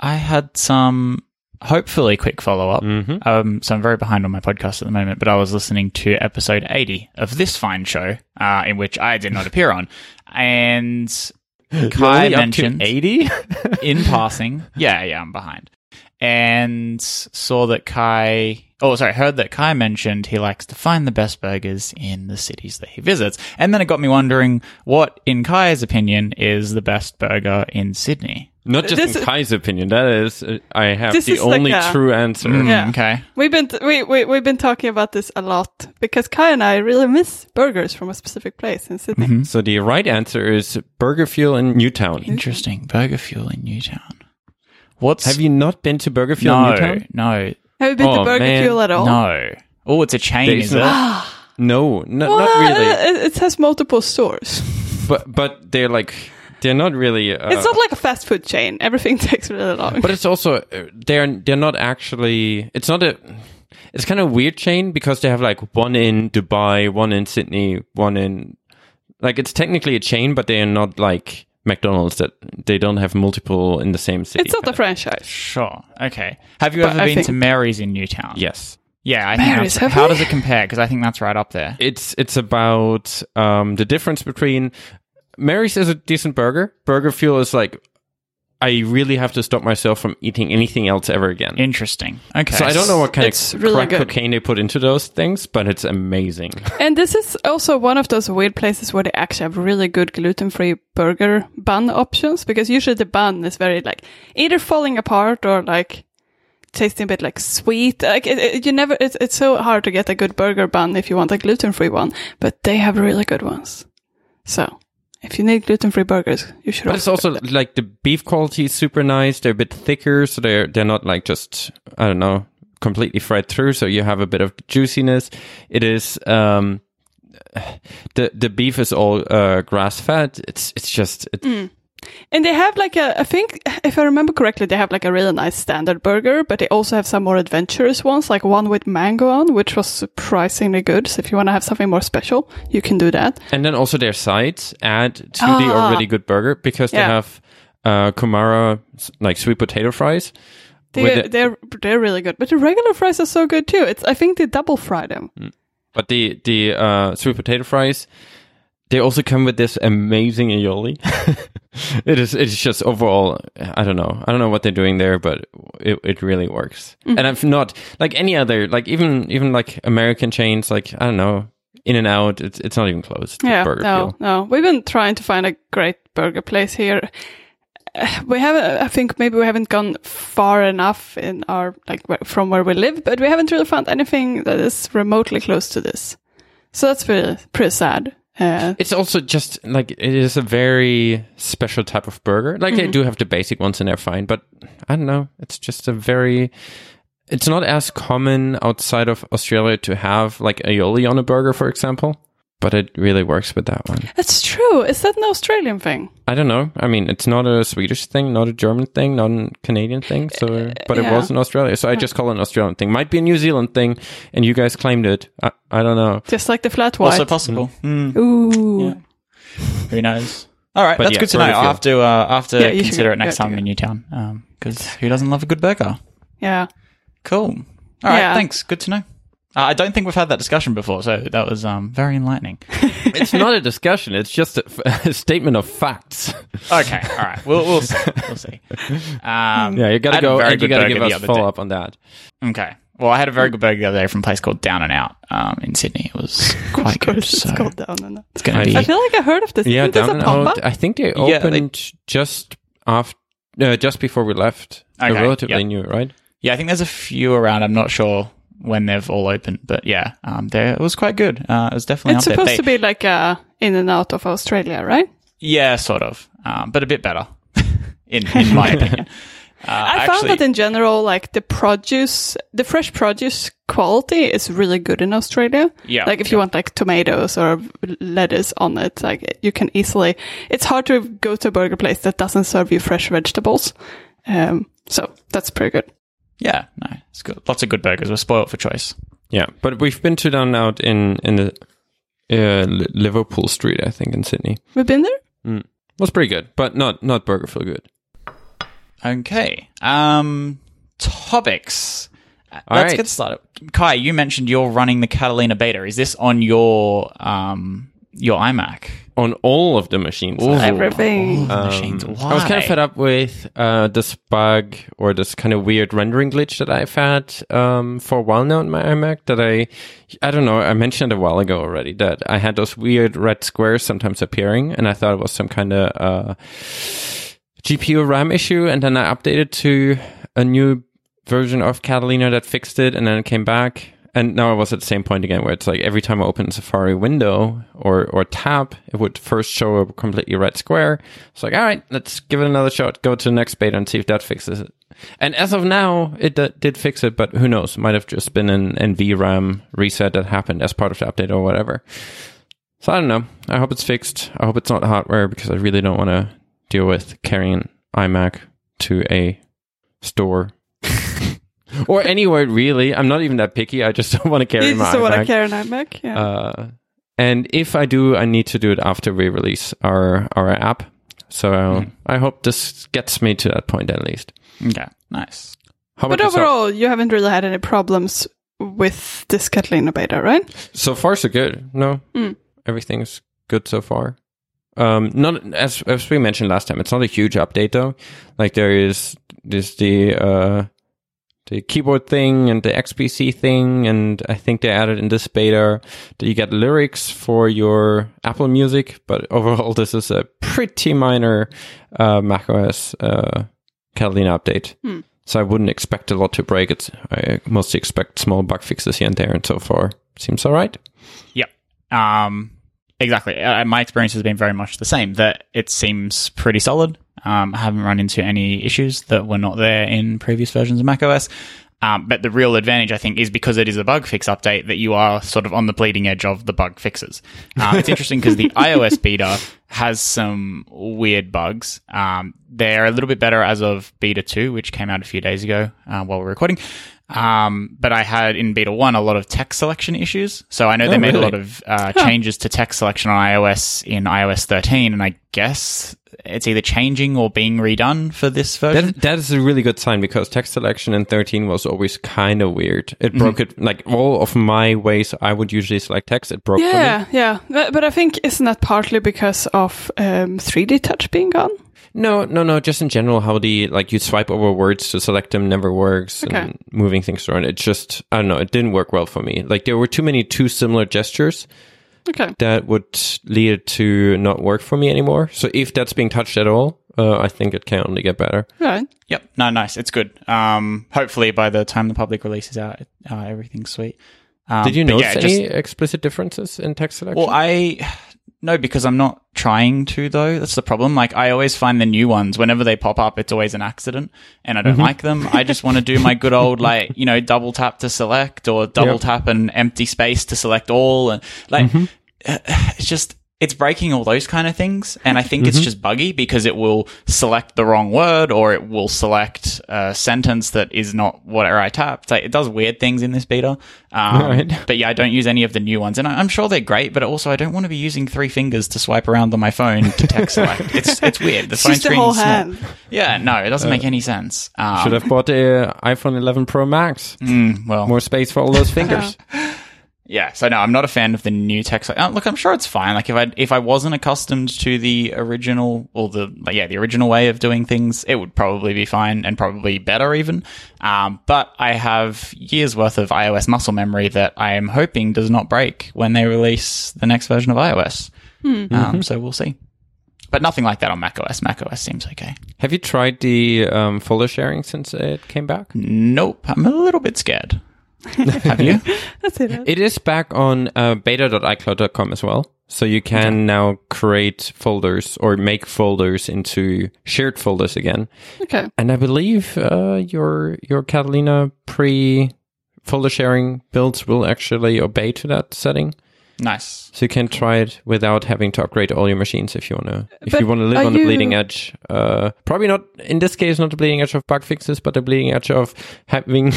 I had some hopefully quick follow up. Mhm. Um, so I'm very behind on my podcast at the moment, but I was listening to episode 80 of this fine show, uh, in which I did not appear on. And Kai mentioned 80? in passing, yeah, yeah, I'm behind. And saw that Kai, oh, sorry, heard that Kai mentioned he likes to find the best burgers in the cities that he visits. And then it got me wondering what, in Kai's opinion, is the best burger in Sydney? Not just This in is- Kai's opinion. That is, uh, I have the is like only a- true answer. Mm, Yeah. Okay. We've been t- we, we we've been talking about this a lot because Kai and I really miss burgers from a specific place in Sydney. Mm-hmm. So the right answer is Burger Fuel in Newtown. Interesting. Burger Fuel in Newtown. What's Have you not been to Burger Fuel in no, Newtown? no, Have you been to Oh, Burger man. Fuel at all? no. Oh, it's a chain, There's is no- it? No, no Well, not really. It, it has multiple stores. But but they're like they're not really. Uh, it's not like a fast food chain. Everything takes really long. but it's also uh, they're they're not actually. It's not a. It's kind of weird chain because they have like one in Dubai, one in Sydney, one in. Like it's technically a chain, but they are not like McDonald's that they don't have multiple in the same city. it's not a franchise. Sure. Okay. Have you But ever I been think- to Mary's in Newtown? Yes. Yeah, I think Mary's, that's, have how we? does it compare? Because I think that's right up there. it's it's about um, the difference between Mary's is a decent burger. Burger Fuel is like I really have to stop myself from eating anything else ever again. Interesting. Okay. so I don't know what kind It's of really crack good. cocaine they put into those things, but it's amazing. And this is also one of those weird places where they actually have really good gluten-free burger bun options because usually the bun is very like either falling apart or like tasting a bit like sweet. Like it, it- you never, it's it's so hard to get a good burger bun if you want a gluten-free one, but they have really good ones. So if you need gluten-free burgers, you should. But it's also like the beef quality is super nice. They're a bit thicker, so they're they're not like just I don't know completely fried through. So you have a bit of juiciness. It is um the the beef is all uh, grass fed. It's it's just it, And they have like a, I think, if I remember correctly, they have like a really nice standard burger, but they also have some more adventurous ones, like one with mango on, which was surprisingly good. So if you want to have something more special, you can do that. And then also their sides add to the Ah. already good burger because they have uh, Kumara like sweet potato fries. They, the- they're they're really good, but the regular fries are so good too. It's I think they double fry them. but the the uh, sweet potato fries, they also come with this amazing aioli. it is it's just overall I don't know I don't know what they're doing there, but it it really works. Mm-hmm. And I've not like any other like even even like American chains like I don't know In and Out. It's it's not even close. to Yeah, Burger no, no. We've been trying to find a great burger place here. We haven't. I think maybe we haven't gone far enough in our like from where we live, but we haven't really found anything that is remotely close to this. So that's pretty pretty sad. Uh, It's also just like it is a very special type of burger. Like Mm-hmm. they do have the basic ones and they're fine, but I don't know. It's just a very. It's not as common outside of Australia to have like aioli on a burger, for example. But it really works with that one. that's true. Is that an Australian thing? I don't know. I mean, it's not a Swedish thing, not a German thing, not a Canadian thing. So, but it was in Australia. So I just call it an Australian thing. Might be a New Zealand thing, and you guys claimed it. I, I don't know. Just like the flat white. Also possible. Mm. Ooh. Yeah. Who knows? All right, But that's yeah, good to know. Burger I'll have to, uh, I'll have to Yeah, you should consider it next go time to in Newtown. Because who doesn't love a good burger? Yeah. Cool. All right, Yeah. thanks. Good to know. Uh, I don't think we've had that discussion before, so that was um, very enlightening. It's not a discussion. It's just a, a statement of facts. Okay, all right. We'll we'll see. We'll see. Um, Yeah, you I gotta go and you good gotta give us other follow day. up on that. Okay. Well, I had a very good burger the other day from a place called Down and Out um, in Sydney. It was quite Of course, good. it's So called down and Out. it's going I- to be. I feel like I heard of this. Yeah, Isn't this down a and out. I think they Yeah, they- opened just after, uh, just before we left. They're Okay, relatively yep. new, right? Yeah, I think there's a few around. I'm not sure when they've all opened, but yeah, um, there it was quite good. Uh, it was definitely It's up there. supposed They- to be like a in and out of Australia, right? Yeah, sort of, um, but a bit better, in in my opinion. Uh, I found that in general, like the produce, the fresh produce quality is really good in Australia. Yeah, Like if you want like tomatoes or lettuce on it, like you can easily, it's hard to go to a burger place that doesn't serve you fresh vegetables. Um, so that's pretty good. Yeah, no, it's good. Lots of good burgers. We're spoiled for choice. Yeah, but we've been to down out in in the uh, Liverpool Street, I think, in Sydney. We've been there? Was pretty good, but not not Burger Fuel good. Okay. Um, topics. All Let's right. get started. Kai, you mentioned you're running the Catalina beta. Is this on your um your iMac? On all of the machines. Ooh. Everything. All the machines. Why? Um, I was kind of fed up with uh, this bug or this kind of weird rendering glitch that I've had um, for a while now on my iMac. That I, I don't know, I mentioned a while ago already that I had those weird red squares sometimes appearing, and I thought it was some kind of uh, GPU RAM issue. And then I updated to a new version of Catalina that fixed it, and then it came back. And now I was at the same point again, where it's like every time I open a Safari window or or tab, it would first show a completely red square. It's like, all right, let's give it another shot. Go to the next beta and see if that fixes it. And as of now, it d- did fix it, but who knows? Might have just been an NVRAM reset that happened as part of the update or whatever. So I don't know. I hope it's fixed. I hope it's not hardware because I really don't want to deal with carrying iMac to a store. Or anywhere really. I'm not even that picky. I just don't want to carry You my just want to iMac. carry an iMac? Yeah. Uh, and if I do, I need to do it after we release our our app. So Hmm. I hope this gets me to that point at least. Yeah, Nice. How but about yourself? overall, you haven't really had any problems with this Catalina beta, right? So far, so good. No, Mm. everything's good so far. Um, not as as we mentioned last time. It's not a huge update though. Like there is there's the uh the keyboard thing and the XPC thing, and I think they added in this beta that you get lyrics for your Apple Music. But overall, this is a pretty minor uh, macOS uh, Catalina update. Hmm. So I wouldn't expect a lot to break. It's I mostly expect small bug fixes here and there, and so far seems all right. Yep. Um, exactly. Uh, my experience has been very much the same. That it seems pretty solid. Um, I haven't run into any issues that were not there in previous versions of macOS. Um, but the real advantage, I think, is because it is a bug fix update that you are sort of on the bleeding edge of the bug fixes. Um, it's interesting because the iOS beta has some weird bugs. Um, they're a little bit better as of beta 2, which came out a few days ago uh, while we're recording. Um, but I had in beta 1 a lot of text selection issues. So I know they Oh, made a lot of uh, changes to text selection on iOS in iOS 13, and I guess it's either changing or being redone for this version. That, that is a really good sign because text selection in 13 was always kind of weird. It broke it, like all of my ways I would usually select text, it broke for me. Yeah, yeah. But, but I think isn't that partly because of um, 3D touch being gone? No, no, no, just in general, how the, like, you swipe over words to select them never works Okay. and moving things around. It just, I don't know, it didn't work well for me. Like, there were too many too similar gestures Okay. that would lead it to not work for me anymore. So if that's being touched at all, uh, I think it can only get better. Right. Yep. No, nice. It's good. Um, hopefully by the time the public release is out, uh, everything's sweet. Um, Did you but notice yeah, just- any explicit differences in text selection? Well, I no, because I'm not trying to though. That's the problem. Like I always find the new ones whenever they pop up, it's always an accident, and I don't Mm-hmm. like them. I just want to do my good old like you know double tap to select or double Yep. tap and empty space to select all, and like Mm-hmm. it's just. It's breaking all those kind of things, and I think Mm-hmm. it's just buggy because it will select the wrong word or it will select a sentence that is not whatever I tapped. Like, it does weird things in this beta. Um, Right. but yeah, I don't use any of the new ones, and I, I'm sure they're great. But also, I don't want to be using three fingers to swipe around on my phone to text select. It's it's weird. The It's phone just the screen whole is hand. Yeah, no, it doesn't make any sense. Um, Should have bought the iPhone 11 Pro Max. mm, well, More space for all those fingers. Yeah. So no, I'm not a fan of the new text. Uh, look, I'm sure it's fine. Like if I if I wasn't accustomed to the original or the yeah the original way of doing things, it would probably be fine and probably better even. Um, but I have years worth of iOS muscle memory that I am hoping does not break when they release the next version of iOS. Um, so we'll see. But nothing like that on macOS. macOS seems okay. Have you tried the um, folder sharing since it came back? Nope, I'm a little bit scared. have you? That's it. It is back on uh, beta.icloud.com as well. So you can now create folders or make folders into shared folders again. Okay. And I believe uh, your your Catalina pre folder sharing builds will actually obey to that setting. Nice. So you can try it without having to upgrade all your machines if you want to. If But you want to live on the bleeding edge, uh, probably not in this case, not the bleeding edge of bug fixes, but the bleeding edge of having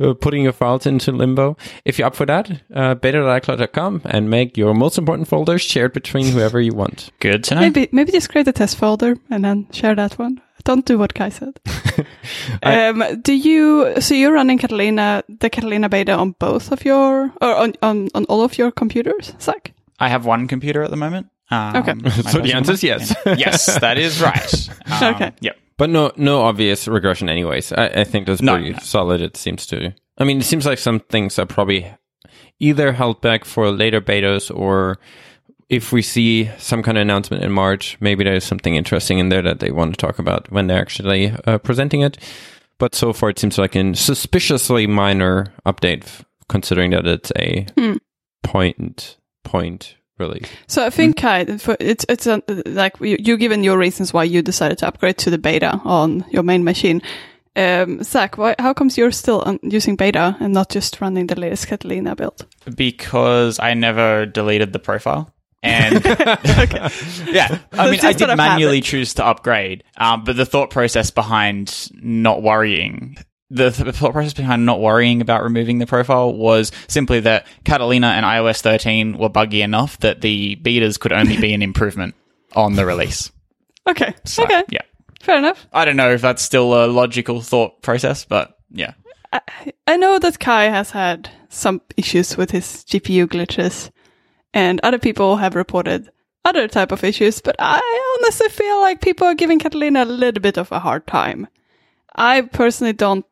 uh, putting your files into limbo. If you're up for that, uh, beta.icloud.com and make your most important folders shared between whoever you want. Good to know. Maybe maybe just create a test folder and then share that one Don't do what Kai said. um, do you? So you're running Catalina, the Catalina beta on both of your, or on on, on all of your computers, Zach? I have one computer at the moment. Um, Okay. So the answer is yes. Yes, that is right. Um, Okay. Yep. But no, no obvious regression. Anyways, I, I think that's No, pretty no. solid. It seems to. I mean, it seems like some things are probably either held back for later betas, or if we see some kind of announcement in March, maybe there's something interesting in there that they want to talk about when they're actually uh, presenting it. But so far, it seems like a suspiciously minor update, considering that it's a Hmm. point point release. So I think Kai, for, it's it's a, like you, you given your reasons why you decided to upgrade to the beta on your main machine. Um, Zach, why, how comes you're still on, using beta and not just running the latest Catalina build? because I never deleted the profile. And yeah, I mean, I did manually choose to upgrade, um, but the thought process behind not worrying, the, th- the thought process behind not worrying about removing the profile was simply that Catalina and iOS 13 were buggy enough that the betas could only be an improvement on the release. Okay, So, okay, yeah. fair enough. I don't know if that's still a logical thought process, but yeah. I know that Kai has had some issues with his GPU glitches, and other people have reported other type of issues, but I honestly feel like people are giving Catalina a little bit of a hard time. I personally don't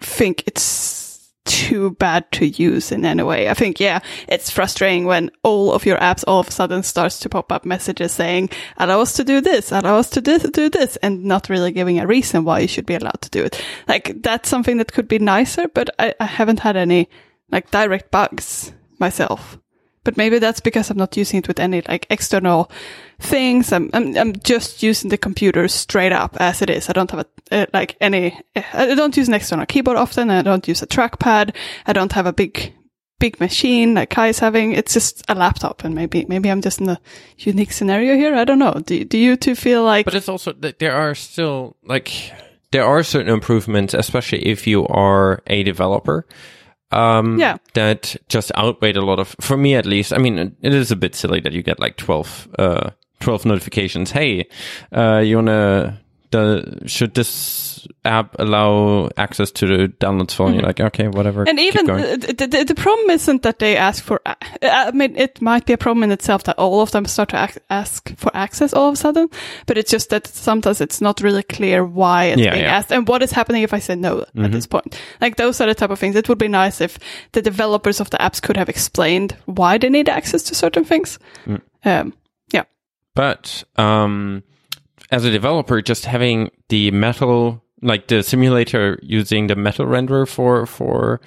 think it's too bad to use in any way. I think, yeah, it's frustrating when all of your apps all of a sudden starts to pop up messages saying, allow us to do this, allow us to do this, and not really giving a reason why you should be allowed to do it. Like, that's something that could be nicer, but I, I haven't had any, like, direct bugs myself. But maybe that's because I'm not using it with any, like, external things. I'm, I'm, I'm just using the computer straight up as it is. I don't have a, uh, like, any, I don't use an external keyboard often. I don't use a trackpad. I don't have a big, big machine like Kai's having. It's just a laptop, and maybe maybe I'm just in a unique scenario here. I don't know. Do do you two feel like? But it's also that there are still like there are certain improvements, especially if you are a developer. Um, Yeah. that just outweighed a lot of, for me at least. I mean, it is a bit silly that you get like 12, uh, 12 notifications. Hey, uh, you wanna, the, should this app allow access to the downloads file? And You're like, okay, whatever. and even the, the, the problem isn't that they ask for. uh, I mean, it might be a problem in itself that all of them start to ask for access all of a sudden. But it's just that sometimes it's not really clear why it's Yeah, being yeah. asked and what is happening if I say no at this point. Like those are the type of things. It would be nice if the developers of the apps could have explained why they need access to certain things. Um, yeah. But um, as a developer, just having the metal, like the simulator using the metal renderer for for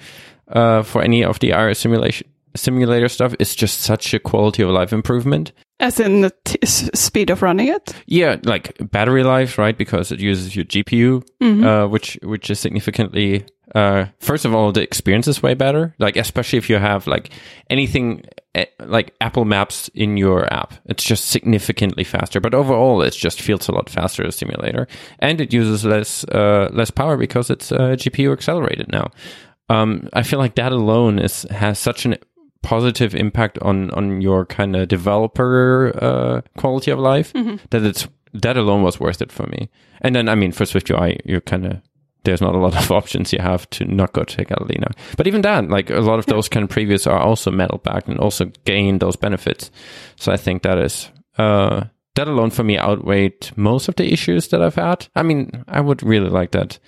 uh, for any of the iOS simulation simulator stuff is just such a quality of life improvement. As in the t- s- speed of running it. Yeah, like battery life, right? Because it uses your GPU, uh, which which is significantly. Uh, first of all, the experience is way better. Like especially if you have like anything eh, like Apple Maps in your app, it's just significantly faster. But overall, it just feels a lot faster as a simulator, and it uses less uh, less power because it's uh, GPU accelerated now. Um, I feel like that alone is has such an positive impact on on your kind of developer uh, quality of life that it's that alone was worth it for me. And then I mean for Swift UI, you're kind of there's not a lot of options you have to not go to Catalina. But even that, like a lot of those kind of previews are also metal backed and also gain those benefits. So I think that is uh that alone for me outweighed most of the issues that I've had. I mean, I would really like that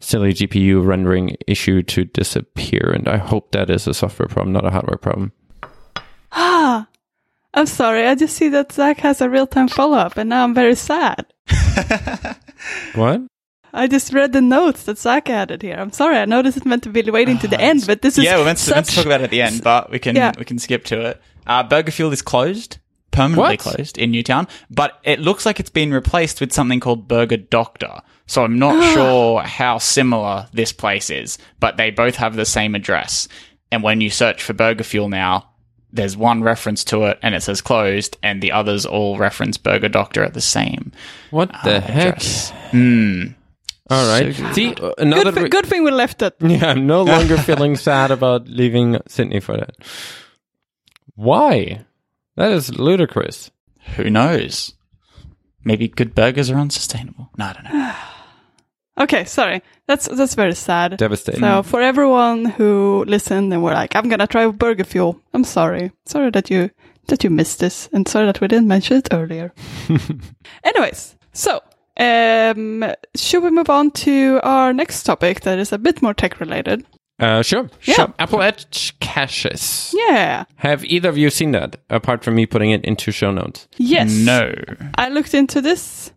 silly GPU rendering issue to disappear, and I hope that is a software problem, not a hardware problem. Ah, I'm sorry. I just see that Zach has a real time follow up, and now I'm very sad. What? I just read the notes that Zach added here. I'm sorry. I know this is meant to be waiting to the end, but this is yeah, we're meant to, meant to talk about it at the end, but we can Yeah. we can skip to it. Uh, Burger Fuel is closed, permanently What? closed in Newtown, but it looks like it's been replaced with something called Burger Doctor. So I'm not sure how similar this place is, but they both have the same address. And when you search for Burger Fuel now, there's one reference to it and it says closed, and the others all reference Burger Doctor at the same What the heck? Hmm. All right. So- See, uh, another. good, thi- good thing we left it. Yeah, I'm no longer feeling sad about leaving Sydney for that. Why? That is ludicrous. Who knows? maybe good burgers are unsustainable. No, I don't know. Okay, sorry. That's that's very sad. Devastating. So for everyone who listened and were like, "I'm gonna try Burger Fuel," I'm sorry. Sorry that you that you missed this, and sorry that we didn't mention it earlier. Anyways, so um, should we move on to our next topic that is a bit more tech related? Uh, sure. Yeah. Sure. Apple Edge caches. Yeah. Have either of you seen that, apart from me putting it into show notes? Yes. No. I looked into this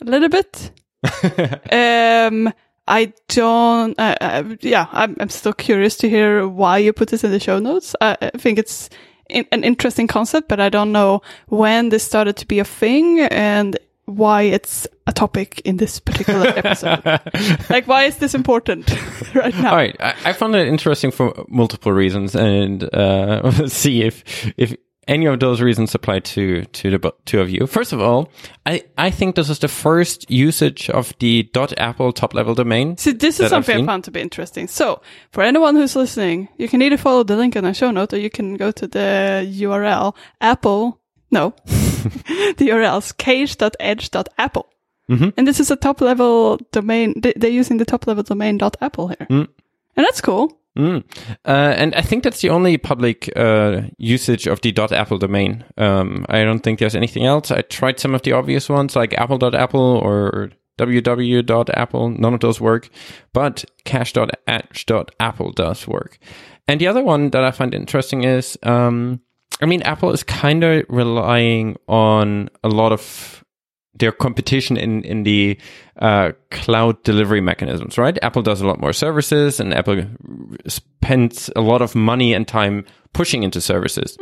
a little bit. um, I don't. Uh, uh, yeah, I'm, I'm still curious to hear why you put this in the show notes. I, I think it's in, an interesting concept, but I don't know when this started to be a thing and why it's a topic in this particular episode. like, why is this important right now? All right, I, I found it interesting for multiple reasons, and uh, see if if any of those reasons apply to to the two of you. First of all, I I think this is the first usage of the dot .apple top level domain. See, this is something I found to be interesting. So, for anyone who's listening, you can either follow the link in the show note or you can go to the URL Apple. No, the URL is cache.edge.apple. Mhm. And this is a top level domain. they- They're using the top level domain .apple here. Mm. And that's cool. Mm. Uh, and I think that's the only public uh, usage of the .apple domain. Um, I don't think there's anything else. I tried some of the obvious ones like apple.apple or www.apple. None of those work, but cache.edge.apple does work. And the other one that I find interesting is, um, I mean, Apple is kind of relying on a lot of their competition in in the uh, cloud delivery mechanisms, right? Apple does a lot more services, and Apple spends a lot of money and time pushing into services.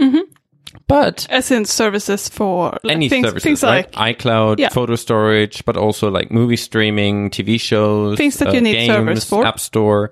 But As in services for like, any things, services, things right? like iCloud, Yeah. photo storage, but also like movie streaming, TV shows, Things that uh, you need games, servers for. App Store,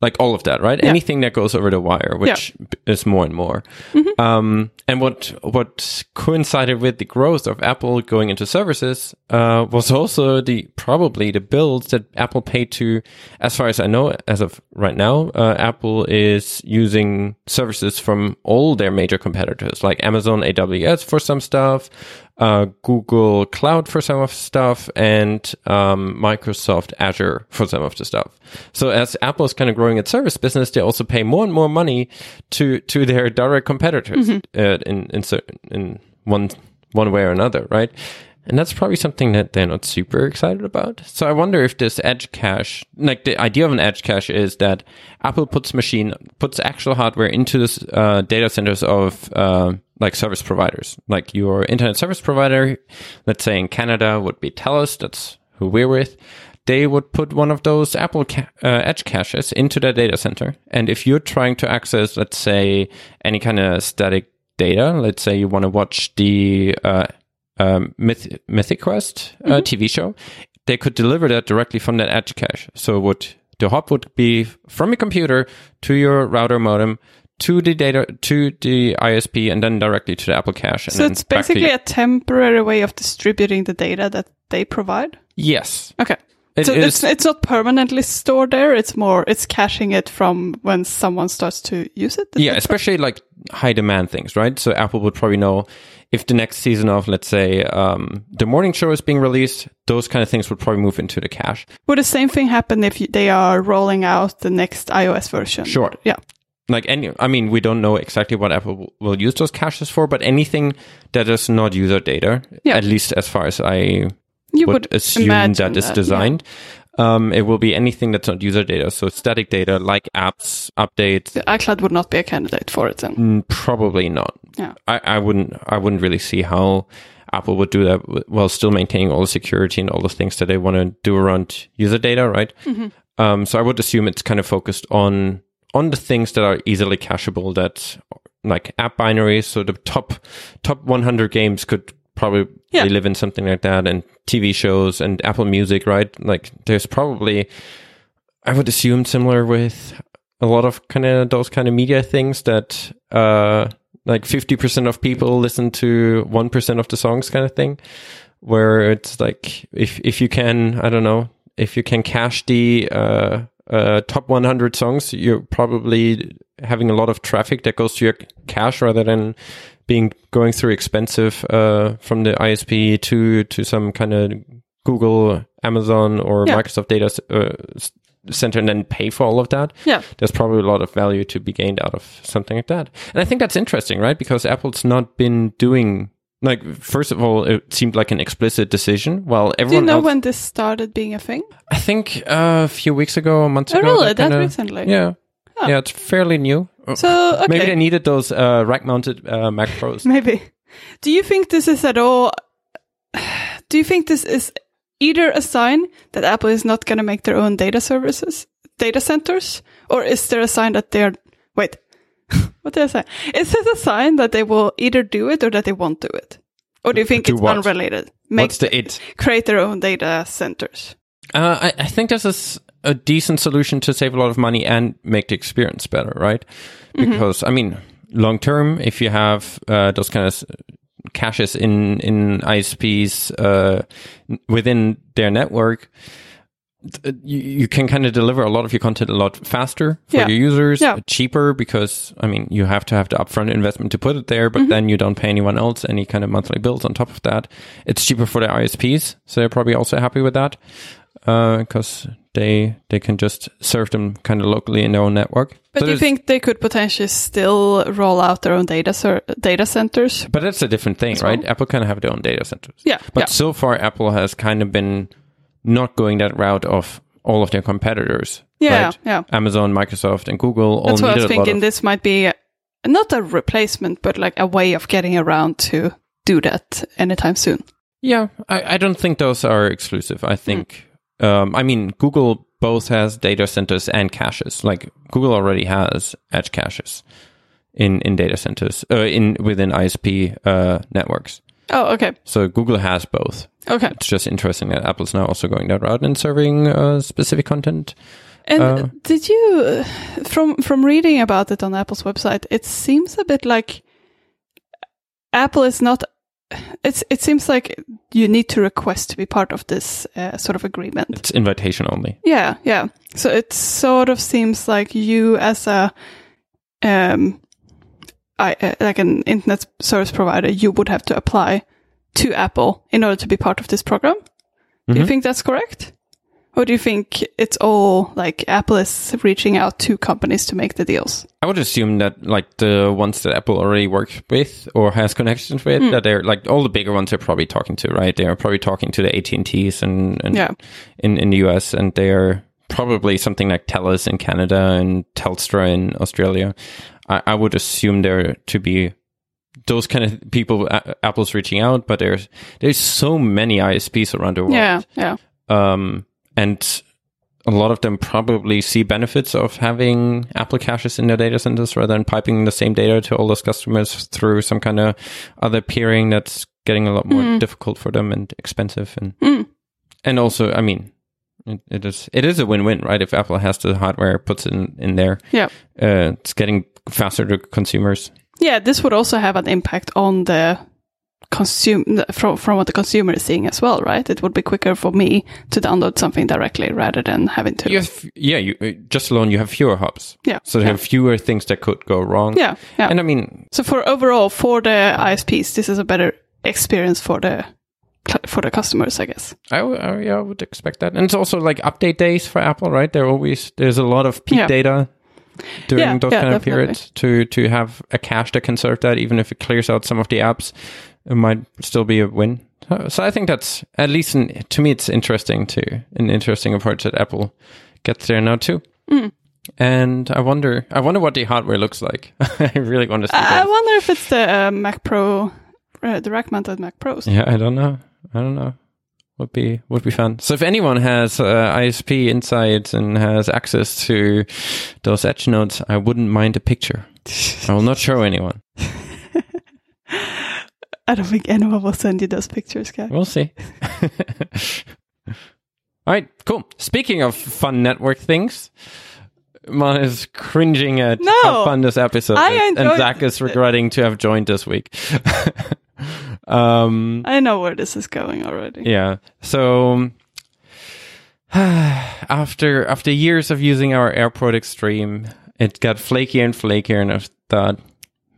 like all of that, right? Yeah. Anything that goes over the wire, which is more and more. Mm-hmm. Um, and what what coincided with the growth of Apple going into services uh, was also the probably the bills that Apple paid to, as far as I know, as of right now, uh, Apple is using services from all their major competitors, like Amazon AWS for some stuff, uh, Google Cloud for some of the stuff, and um, Microsoft Azure for some of the stuff. So as Apple is kind of growing its service business, they also pay more and more money to to their direct competitors uh, in in certain in one one way or another, right? And that's probably something that they're not super excited about. So I wonder if this edge cache, like the idea of an edge cache is that Apple puts machine, puts actual hardware into this uh, data centers of uh, like service providers, like your internet service provider, let's say in Canada would be Telus, that's who we're with. They would put one of those Apple ca- uh, edge caches into their data center. And if you're trying to access, let's say, any kind of static data, let's say you want to watch the uh, um, Myth- Mythic Quest uh, TV show, they could deliver that directly from that edge cache. So would the hop would be from your computer to your router modem to the data to the ISP and then directly to the Apple cache. And So it's basically a temporary way of distributing the data that they provide. yes. Okay. It so it's it's not permanently stored there. It's more it's caching it from when someone starts to use it. Is yeah, especially like high demand things, right? So Apple would probably know if the next season of, let's say, um, the morning show is being released, those kind of things would probably move into the cache. Would the same thing happen if you, they are rolling out the next iOS version? Sure. Yeah. Like any, I mean, we don't know exactly what Apple will- use those caches for, but anything that is not user data, Yeah. at least as far as I You would, would, assume that is designed. Um, it will be anything that's not user data, so static data like apps, updates. The iCloud would not be a candidate for it then. Mm, Probably not. Yeah. I, I wouldn't. I wouldn't really see how Apple would do that while still maintaining all the security and all the things that they want to do around user data, right? Um, so I would assume it's kind of focused on on the things that are easily cacheable, that like app binaries. So the top top 100 games could probably Yeah. live in something like that, and TV shows and Apple Music, right? Like there's probably I would assume similar with a lot of kind of those kind of media things that uh like 50% of people listen to 1% of the songs kind of thing where it's like if if you can I don't know if you can cache the uh uh top 100 songs you're probably having a lot of traffic that goes to your cache rather than being going through expensive uh, from the ISP to to some kind of Google, Amazon, or Yeah. Microsoft data uh, center, and then pay for all of that. Yeah. There's probably a lot of value to be gained out of something like that, and I think that's interesting, right? Because Apple's not been doing like first of all, it seemed like an explicit decision. While Do you everyone know else, when this started being a thing? I think uh, a few weeks ago, a month Oh, ago, really? that That kinda- recently? yeah, Huh. yeah, it's fairly new. So okay, Maybe they needed those uh, rack-mounted uh, Mac Pros. Maybe. Do you think this is at all? Do you think this is either a sign that Apple is not going to make their own data services, data centers, or is there a sign that they're wait? what did I say? Is this a sign that they will either do it or that they won't do it? Or do you think Do it's what? unrelated? Make What's the it? create their own data centers. Uh, I, I think this is a decent solution to save a lot of money and make the experience better, right? Mm-hmm. Because I mean, long term, if you have uh, those kind of caches in in ISPs uh, within their network. You, you can kind of deliver a lot of your content a lot faster for Yeah. your users, Yeah. cheaper because I mean you have to have the upfront investment to put it there, Mm-hmm. but then you don't pay anyone else any kind of monthly bills on top of that. It's cheaper for the ISPs, so they're probably also happy with that because they they can just serve them kind of locally in their own network. But So do you think they could potentially still roll out their own data ser- data centers? But that's a different thing, right? well. Apple of have their own data centers. Yeah, But yeah. so far, Apple has kind of been not going that route of all of their competitors. Yeah, right? yeah. Amazon, Microsoft, and Google all That's what I was thinking. of. This might be not a replacement, but like a way of getting around to do that anytime soon. Yeah, I, I don't think those are exclusive. I think, Hmm. Um, I mean, Google both has data centers and caches. Like Google already has edge caches in in data centers, uh, in within ISP uh, networks. Oh, okay, So Google has both. okay. It's just interesting that Apple's now also going that route and serving uh, specific content. And Uh, did you, from from reading about it on Apple's website, it seems a bit like Apple is not. It's it seems like you need to request to be part of this uh, sort of agreement. It's invitation only. Yeah, yeah. So it sort of seems like you as a um I uh, like an internet service provider, you would have to apply to Apple in order to be part of this program. Do you Mhm. think that's correct? Or do you think it's all like Apple is reaching out to companies to make the deals? I would assume that like the ones that Apple already works with or has connections with, Hmm. that they're like all the bigger ones they're probably talking to, right? They are probably talking to the AT and T's and, and Yeah. in in the US, and they are probably something like Telus in Canada and Telstra in Australia. I, I would assume there to be those kind of people. Apple's reaching out, but there's there's so many ISPs around the world. Yeah, yeah. Um, and a lot of them probably see benefits of having Apple caches in their data centers rather than piping the same data to all those customers through some kind of other peering that's getting a lot more Mm. difficult for them and expensive. And Mm. and also, I mean, it, it is it is a win win, right? If Apple has the hardware, puts it in in there, Yeah. uh, it's getting faster to consumers. Yeah, this would also have an impact on the consume from from what the consumer is seeing as well, right? It would be quicker for me to download something directly rather than having to. You have, yeah, you uh, just alone you have fewer hubs, Yeah. so you yeah. have fewer things that could go wrong. yeah, yeah. And I mean, so for overall, for the ISPs, this is a better experience for the for the customers, I guess. I, w- I- yeah, I would expect that. And it's also like update days for Apple, right? There always there's a lot of peak Yeah. data during Yeah, those yeah, kind of definitely. periods to to have a cache that can serve that, even if it clears out some of the apps, it might still be a win. So, I think that's at least to me, it's interesting to an interesting approach that Apple gets there now too. Mm. And I wonder, I wonder what the hardware looks like. I really want to see. I I that. wonder if it's the uh, Mac Pro, uh, the rack mounted Mac Pros. Yeah, I don't know. I don't know. Would be would be fun. So if anyone has uh, ISP insights and has access to those edge nodes, I wouldn't mind a picture. I will not show anyone. I don't think anyone will send you those pictures, Kai. We'll see. All right, cool. Speaking of fun network things, Mon is cringing at No, how fun this episode I is, and Zach is regretting to have joined this week. um, I know where this is going already. Yeah. So after after years of using our Airport Extreme, it got flakier and flakier, and I thought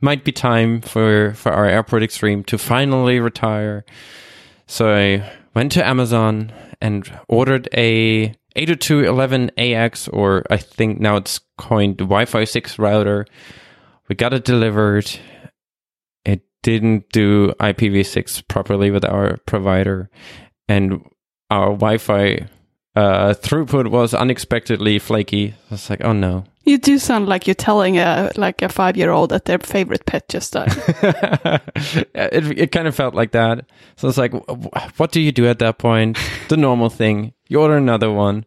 might be time for for our Airport Extreme to finally retire. So I went to Amazon and ordered a 802.11ax, or I think now it's coined Wi-Fi 6 router. We got it delivered. It didn't do IPv6 properly with our provider, and our Wi-Fi uh, throughput was unexpectedly flaky. I was like, oh no. You do sound like you're telling a like a five year old that their favorite pet just died. it, it kind of felt like that. So it's like, what do you do at that point? The normal thing. You order another one.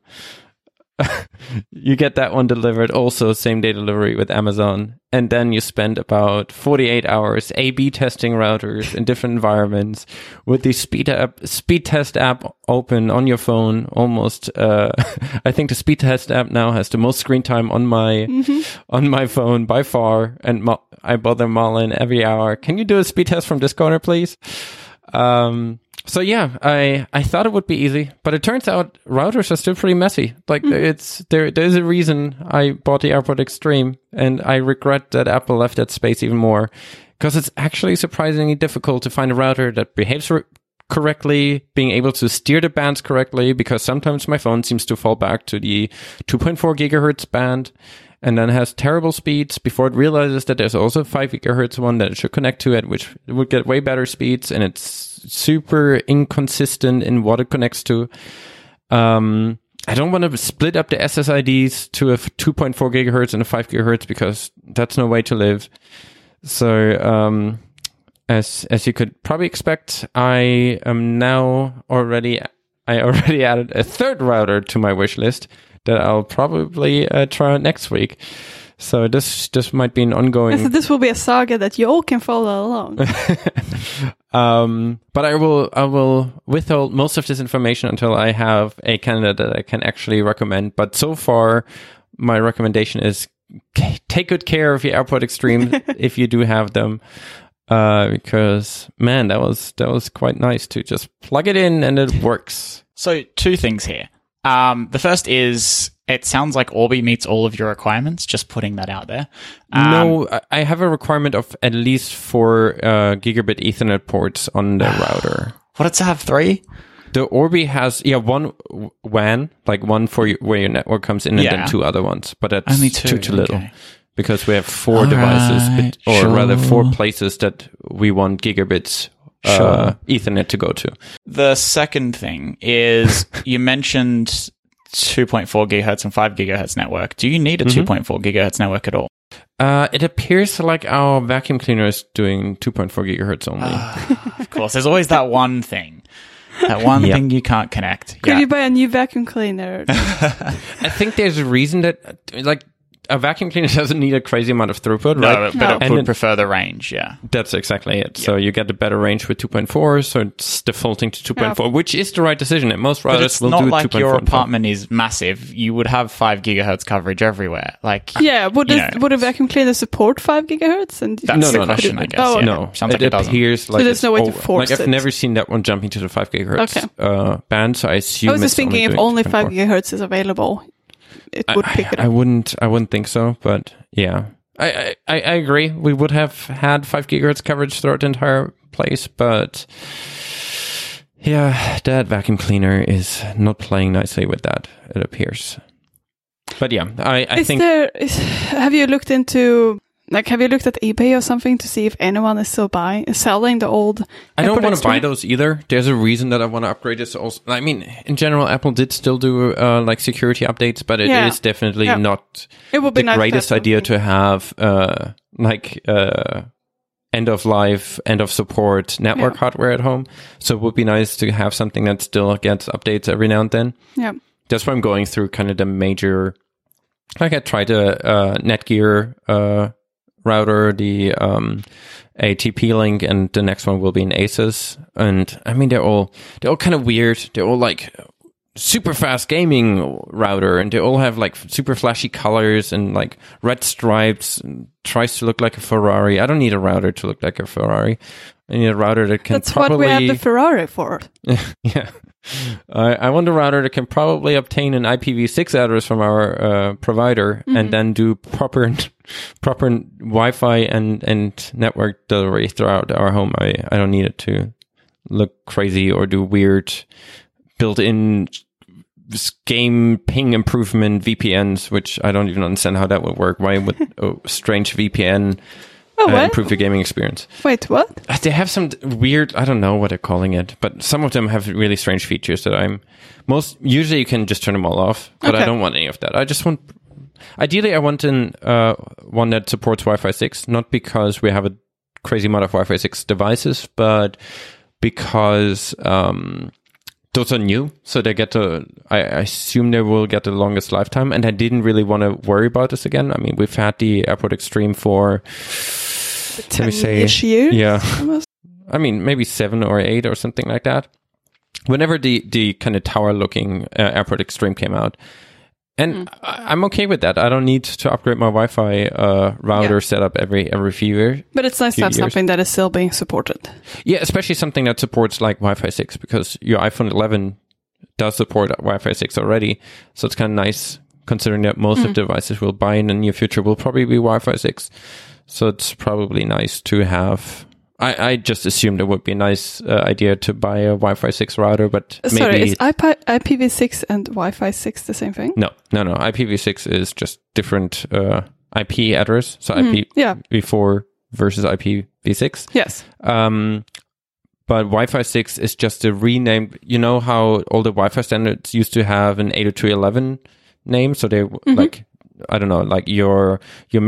you get that one delivered, also same day delivery with Amazon. And then you spend about 48 hours A B testing routers in different environments with the speed app, speed test app open on your phone. Almost, uh, I think the speed test app now has the most screen time on my, on my phone by far. And Mo- I bother Marlon every hour. Can you do a speed test from this corner, please? Um, so yeah, I I thought it would be easy, but it turns out routers are still pretty messy. Like hmm. it's there there's a reason I bought the AirPort Extreme, and I regret that Apple left that space even more because it's actually surprisingly difficult to find a router that behaves r- correctly, being able to steer the bands correctly. Because sometimes my phone seems to fall back to the 2.4 gigahertz band. And then has terrible speeds before it realizes that there's also a 5 gigahertz one that it should connect to it, which would get way better speeds. And it's super inconsistent in what it connects to. Um, I don't want to split up the SSIDs to a 2.4 gigahertz and a 5 gigahertz because that's no way to live. So, um, as as you could probably expect, I am now already I already added a third router to my wish list that I'll probably uh, try out next week. So this this might be an ongoing so this will be a saga that you all can follow along. um, but I will I will withhold most of this information until I have a candidate that I can actually recommend. But so far, my recommendation is k- take good care of your AirPort Extreme if you do have them, uh, because man, that was that was quite nice to just plug it in and it works. So, two things here. Um, the first is it sounds like Orbi meets all of your requirements. Just putting that out there. Um, no, I- have a requirement of at least four uh, gigabit Ethernet ports on the router. What does it have? Three? The Orbi has yeah one WAN like one for you, where your network comes in, and Yeah. then two other ones. But that's Only two, too too little okay. because we have four All devices, right, or rather four places that we want gigabits uh, Ethernet to go to. The second thing is you mentioned 2.4 gigahertz and 5 gigahertz network. Do you need a 2.4 gigahertz network at all? Uh, it appears like our vacuum cleaner is doing 2.4 gigahertz only. Of course, there's always that one thing. That one Yep. thing you can't connect. Could Yeah. you buy a new vacuum cleaner? I think there's a reason that like a vacuum cleaner doesn't need a crazy amount of throughput, no, right? but No. it would then- prefer the range, yeah. That's exactly it. So you get a better range with 2.4, so it's defaulting to 2.4, which is the right decision. And most But routers it's will not do like 2.4. your and 5. apartment is massive. You would have 5 gigahertz coverage everywhere. Like, yeah, would You know. would a vacuum cleaner support five gigahertz? And that's No, the no, no. question, I guess. Oh, yeah. No, Sounds like it, it doesn't. appears like there's no way to force Like I've it. never seen that one jumping to the 5 gigahertz Okay. uh, band, so I assume I was just it's thinking if only five gigahertz is available, it would pick it I wouldn't. I wouldn't think so, but yeah, I, I I I agree. We would have had five gigahertz coverage throughout the entire place, but yeah, that vacuum cleaner is not playing nicely with that. It appears. But yeah, I I is think there? Is, have you looked into? Like, have you looked at eBay or something to see if anyone is still buying, selling the old? I don't want to buy those either. There's a reason that I want to upgrade this. Also, I mean, in general, Apple did still do uh, like security updates, but it is Yeah. definitely Yeah. not It would be the nice greatest have idea to have uh, like uh, end of life, end of support network Yeah. hardware at home. So it would be nice to have something that still gets updates every now and then. Yeah, That's why I'm going through kind of the major. Like I tried a uh, Netgear uh, router, the um, a TP-Link, and the next one will be an Asus. And I mean, they're all they're all kind of weird. They're all like super fast gaming router, and they all have like super flashy colors and like red stripes. And tries to look like a Ferrari. I don't need a router to look like a Ferrari. I need a router that can that's what properly we have the Ferrari for. yeah. I, I want a router that can probably obtain an IPv6 address from our uh, provider and then do proper proper Wi-Fi and and network delivery throughout our home. I I don't need it to look crazy or do weird built-in game ping improvement VPNs, which I don't even understand how that would work. Why would a strange VPN Oh, uh, what? improve your gaming experience? Wait, what? Uh, They have some weird, I don't know what they're calling it, but some of them have really strange features that I'm most, usually you can just turn them all off, but I don't want any of that. I just want, ideally I want an, uh, one that supports Wi-Fi 6, not because we have a crazy amount of Wi-Fi 6 devices, but because, um, those are new, so they get the. I, I assume they will get the longest lifetime, and I didn't really want to worry about this again. I mean, we've had the AirPort Extreme for let me say, years? yeah, Almost. I mean, maybe seven or eight or something like that. Whenever the the kind of tower looking uh, AirPort Extreme came out, and I, I'm okay with that. I don't need to upgrade my Wi-Fi uh, router Yeah. setup every every few years. But it's nice to have years. something that is still being supported. Yeah, especially something that supports like Wi-Fi six because your iPhone 11 does support Wi-Fi six already. So it's kind of nice considering that most of the devices we'll buy in the near future will probably be Wi-Fi six. So it's probably nice to have. I, I just assumed it would be a nice uh, idea to buy a Wi-Fi six router, but Uh, Sorry, maybe is IP- IPv6 and Wi-Fi 6 the same thing? no, no, no. IPv6 is just different uh, IP address. So Mm, yeah. IPv4 versus IPv6. Yes. Um, but Wi-Fi 6 is just a renamed. You know how all the Wi-Fi standards used to have an 802.11 name, so they like I don't know, like your your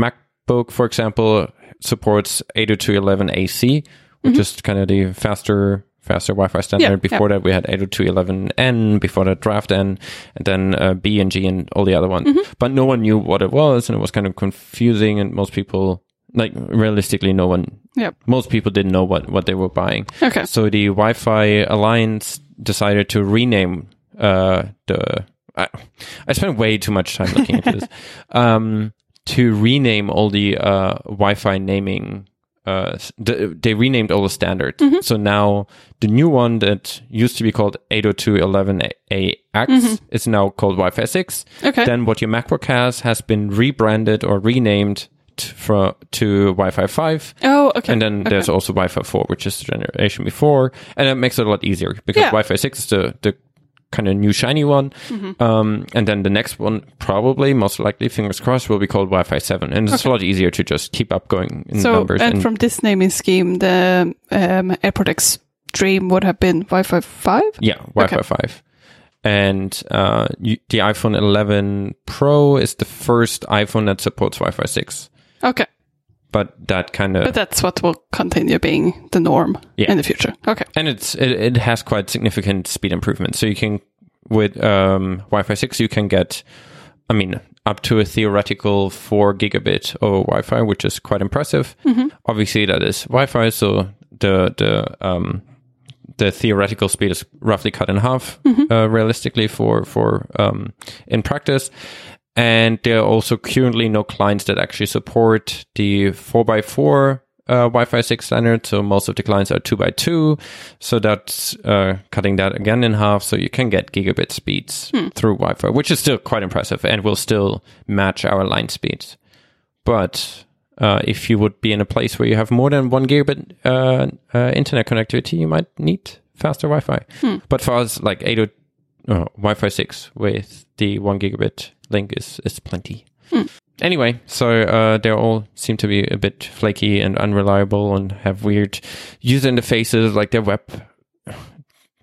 MacBook, for example, supports 802.11 AC, which is kind of the faster faster Wi-Fi standard. Yeah, before that, we had 802.11n. Before that, Draft N, and then uh, B and G, and all the other ones. But no one knew what it was, and it was kind of confusing. And most people, like realistically, no one Yep. most people didn't know what, what they were buying. Okay. So the Wi-Fi Alliance decided to rename uh, the. I, I spent way too much time looking into this. Um, to rename all the uh, Wi-Fi naming. Uh, the, they renamed all the standards. So now the new one that used to be called 802.11ax is now called Wi-Fi 6 Okay. then what your MacBook has has been rebranded or renamed t- for, to Wi-Fi 5. oh, okay. And then Okay. there's also Wi-Fi 4, which is the generation before. And it makes it a lot easier because Yeah. Wi-Fi 6 is the, the kind of new shiny one. Mm-hmm. Um, and then the next one, probably, most likely, fingers crossed, will be called Wi-Fi 7. And it's a lot easier to just keep up going in so, numbers. and, from this naming scheme, the um, AirPort Extreme would have been Wi-Fi 5? Yeah, Wi-Fi Okay. 5. And uh, you, the iPhone 11 Pro is the first iPhone that supports Wi-Fi 6. Okay. But that kind of But that's what will continue being the norm Yeah. in the future. Okay. and it's it, it has quite significant speed improvements. So you can with um, Wi-Fi six you can get, I mean, up to a theoretical four gigabit over Wi-Fi, which is quite impressive. Obviously, that is Wi-Fi, so the the um, the theoretical speed is roughly cut in half, uh, realistically for for um, in practice. And there are also currently no clients that actually support the 4x4 uh, Wi-Fi 6 standard. So most of the clients are 2x2. So that's uh, cutting that again in half. So you can get gigabit speeds through Wi-Fi, which is still quite impressive and will still match our line speeds. But uh, if you would be in a place where you have more than one gigabit uh, uh, internet connectivity, you might need faster Wi-Fi. But for us, like 8 uh, Wi-Fi 6 with the one gigabit link is is plenty. Anyway, so uh, they all seem to be a bit flaky and unreliable and have weird user interfaces, like their web. Uh,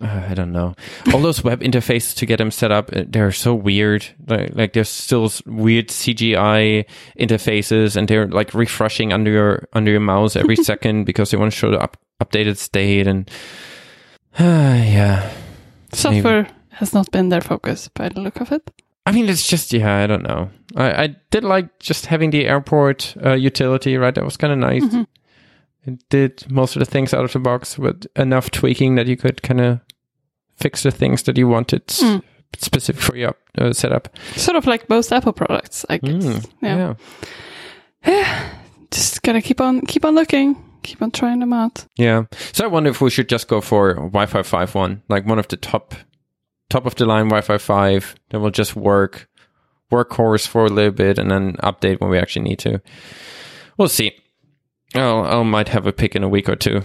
I don't know. All those web interfaces to get them set up, uh, they're so weird. Like, like there's still weird CGI interfaces, and they're like refreshing under your under your mouse every second because they want to show the up, updated state. And yeah, Software has not been their focus by the look of it. I mean, it's just yeah, I don't know. I, I did like just having the airport uh, utility, right? That was kind of nice. It did most of the things out of the box with enough tweaking that you could kind of fix the things that you wanted Mm. specific for your uh, setup. Sort of like most Apple products, I guess. Mm, yeah. yeah, Just gotta keep on keep on looking, keep on trying them out. yeah. So I wonder if we should just go for Wi-Fi five one, like one of the top top of the line Wi-Fi five that will just work workhorse for a little bit and then update when we actually need to. We'll see. I'll, I might have a pick in a week or two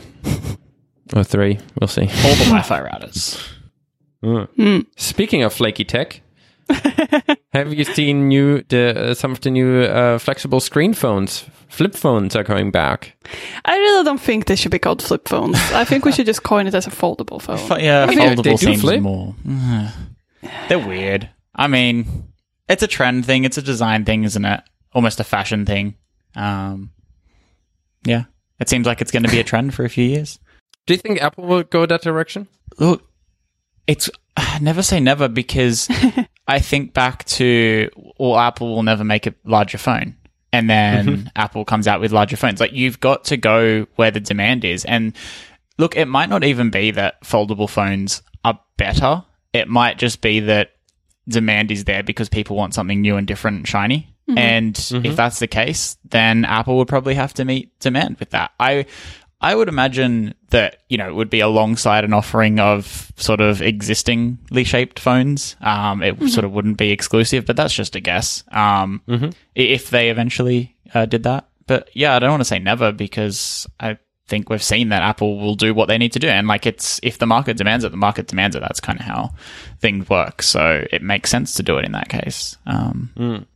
or three. We'll see. All the Wi-Fi routers. Speaking of flaky tech, have you seen new the uh, some of the new uh, flexible screen phones? Flip phones are coming back. I really don't think they should be called flip phones. I think we should just coin it as a foldable phone. F- yeah, I mean, they- foldable they do seems flip. more. They're weird. I mean, it's a trend thing. It's a design thing, isn't it? Almost a fashion thing. Um, yeah, it seems like it's going to be a trend for a few years. Do you think Apple will go that direction? Look, it's never say never because I think back to well, Apple will never make a larger phone. And then mm-hmm. Apple comes out with larger phones. Like you've got to go where the demand is. And look, it might not even be that foldable phones are better. It might just be that demand is there because people want something new and different and shiny. Mm-hmm. And mm-hmm. if that's the case, then Apple would probably have to meet demand with that. I I would imagine that, you know, it would be alongside an offering of sort of existingly shaped phones. Um, it sort of wouldn't be exclusive, but that's just a guess. Um, i- if they eventually uh, did that. But yeah, I don't want to say never because I think we've seen that Apple will do what they need to do. And like it's, if the market demands it, the market demands it. That's kind of how things work. So it makes sense to do it in that case. Um,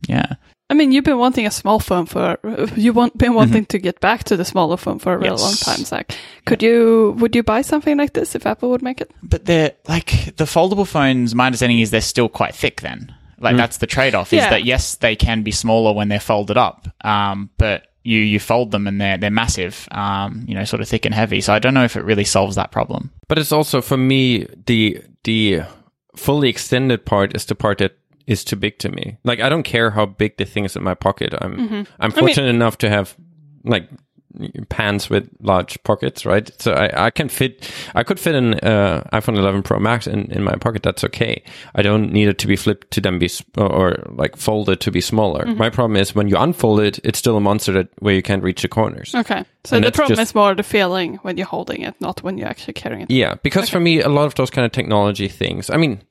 yeah. I mean, you've been wanting a small phone for you want been wanting to get back to the smaller phone for a real Yes. long time. Zach, could you would you buy something like this if Apple would make it? But they're like the foldable phones. My understanding is they're still quite thick. Then, like that's the trade-off. Is Yeah. that yes, they can be smaller when they're folded up, um, but you you fold them and they're they're massive. Um, you know, sort of thick and heavy. So I don't know if it really solves that problem. But it's also for me the the fully extended part is the part that is too big to me. Like I don't care how big the thing is in my pocket. I'm I'm fortunate enough to have like pants with large pockets, right? So I, I can fit, I could fit an uh, iPhone 11 Pro Max in, in my pocket. That's okay. I don't need it to be flipped to then be, or, or like folded to be smaller. My problem is when you unfold it, it's still a monster that where you can't reach the corners. Okay, so And the problem just- is more the feeling when you're holding it, not when you're actually carrying it. Yeah, because for me, a lot of those kind of technology things, I mean,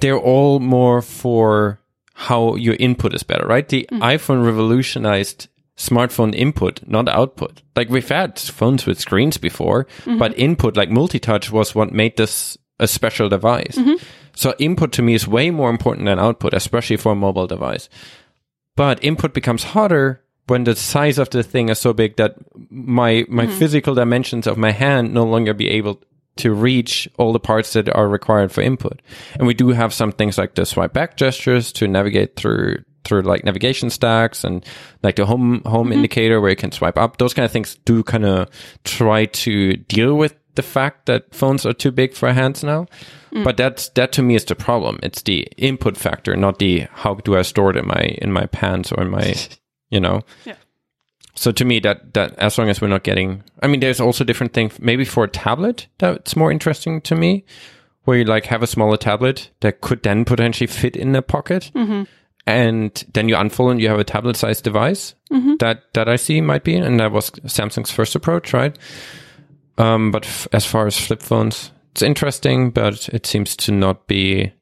they're all more for how your input is better, right? The mm-hmm. iPhone revolutionized smartphone input, not output. Like we've had phones with screens before, mm-hmm. but input, like multi-touch was what made this a special device. Mm-hmm. So input to me is way more important than output, especially for a mobile device. But input becomes harder when the size of the thing is so big that my my physical dimensions of my hand no longer be able to reach all the parts that are required for input. And we do have some things like the swipe back gestures to navigate through through like navigation stacks and like the home home mm-hmm. indicator where you can swipe up. Those kind of things do kind of try to deal with the fact that phones are too big for hands now. Mm. But that's that to me is the problem. It's the input factor, not the how do I store it in my in my pants or in my you know. Yeah. So to me, that that as long as we're not getting, I mean, there's also different things. Maybe for a tablet, that's more interesting to me, where you like have a smaller tablet that could then potentially fit in a pocket, and then you unfold and you have a tablet-sized device. That that I see might be, and that was Samsung's first approach, right? Um, but f- as far as flip phones, it's interesting, but it seems to not be.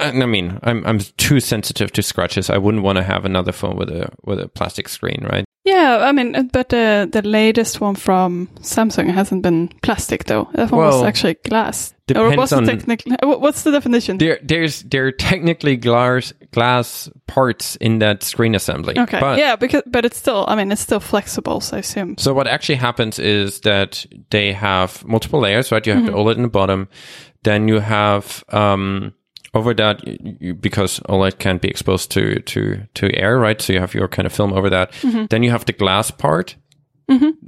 And I mean, I'm I'm too sensitive to scratches. I wouldn't want to have another phone with a with a plastic screen, right? Yeah, I mean, uh, but the the latest one from Samsung hasn't been plastic though. That one was actually glass. Or depends what's the on- technically? uh, What's the definition? There, there's there are technically glass glass parts in that screen assembly. okay, but yeah, because but it's still, I mean, it's still flexible. So I assume. So what actually happens is that they have multiple layers, right? You have Mm-hmm. the OLED in the bottom, then you have um, over that you, because OLED can't be exposed to to to air, right? So you have your kind of film over that. Mm-hmm. Then you have the glass part,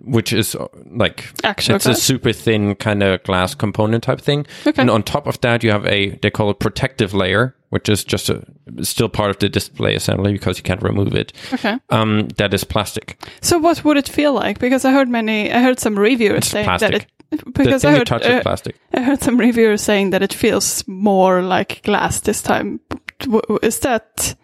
which is uh, like Actual it's a super thin kind of glass component type thing. Okay. And on top of that, you have a they call it protective layer, which is just a still part of the display assembly because you can't remove it. Okay. Um, that is plastic. So what would it feel like? Because I heard many, I heard some reviewers It's saying that it. Because I heard, touch uh, plastic. I heard some reviewers saying that it feels more like glass this time. Is that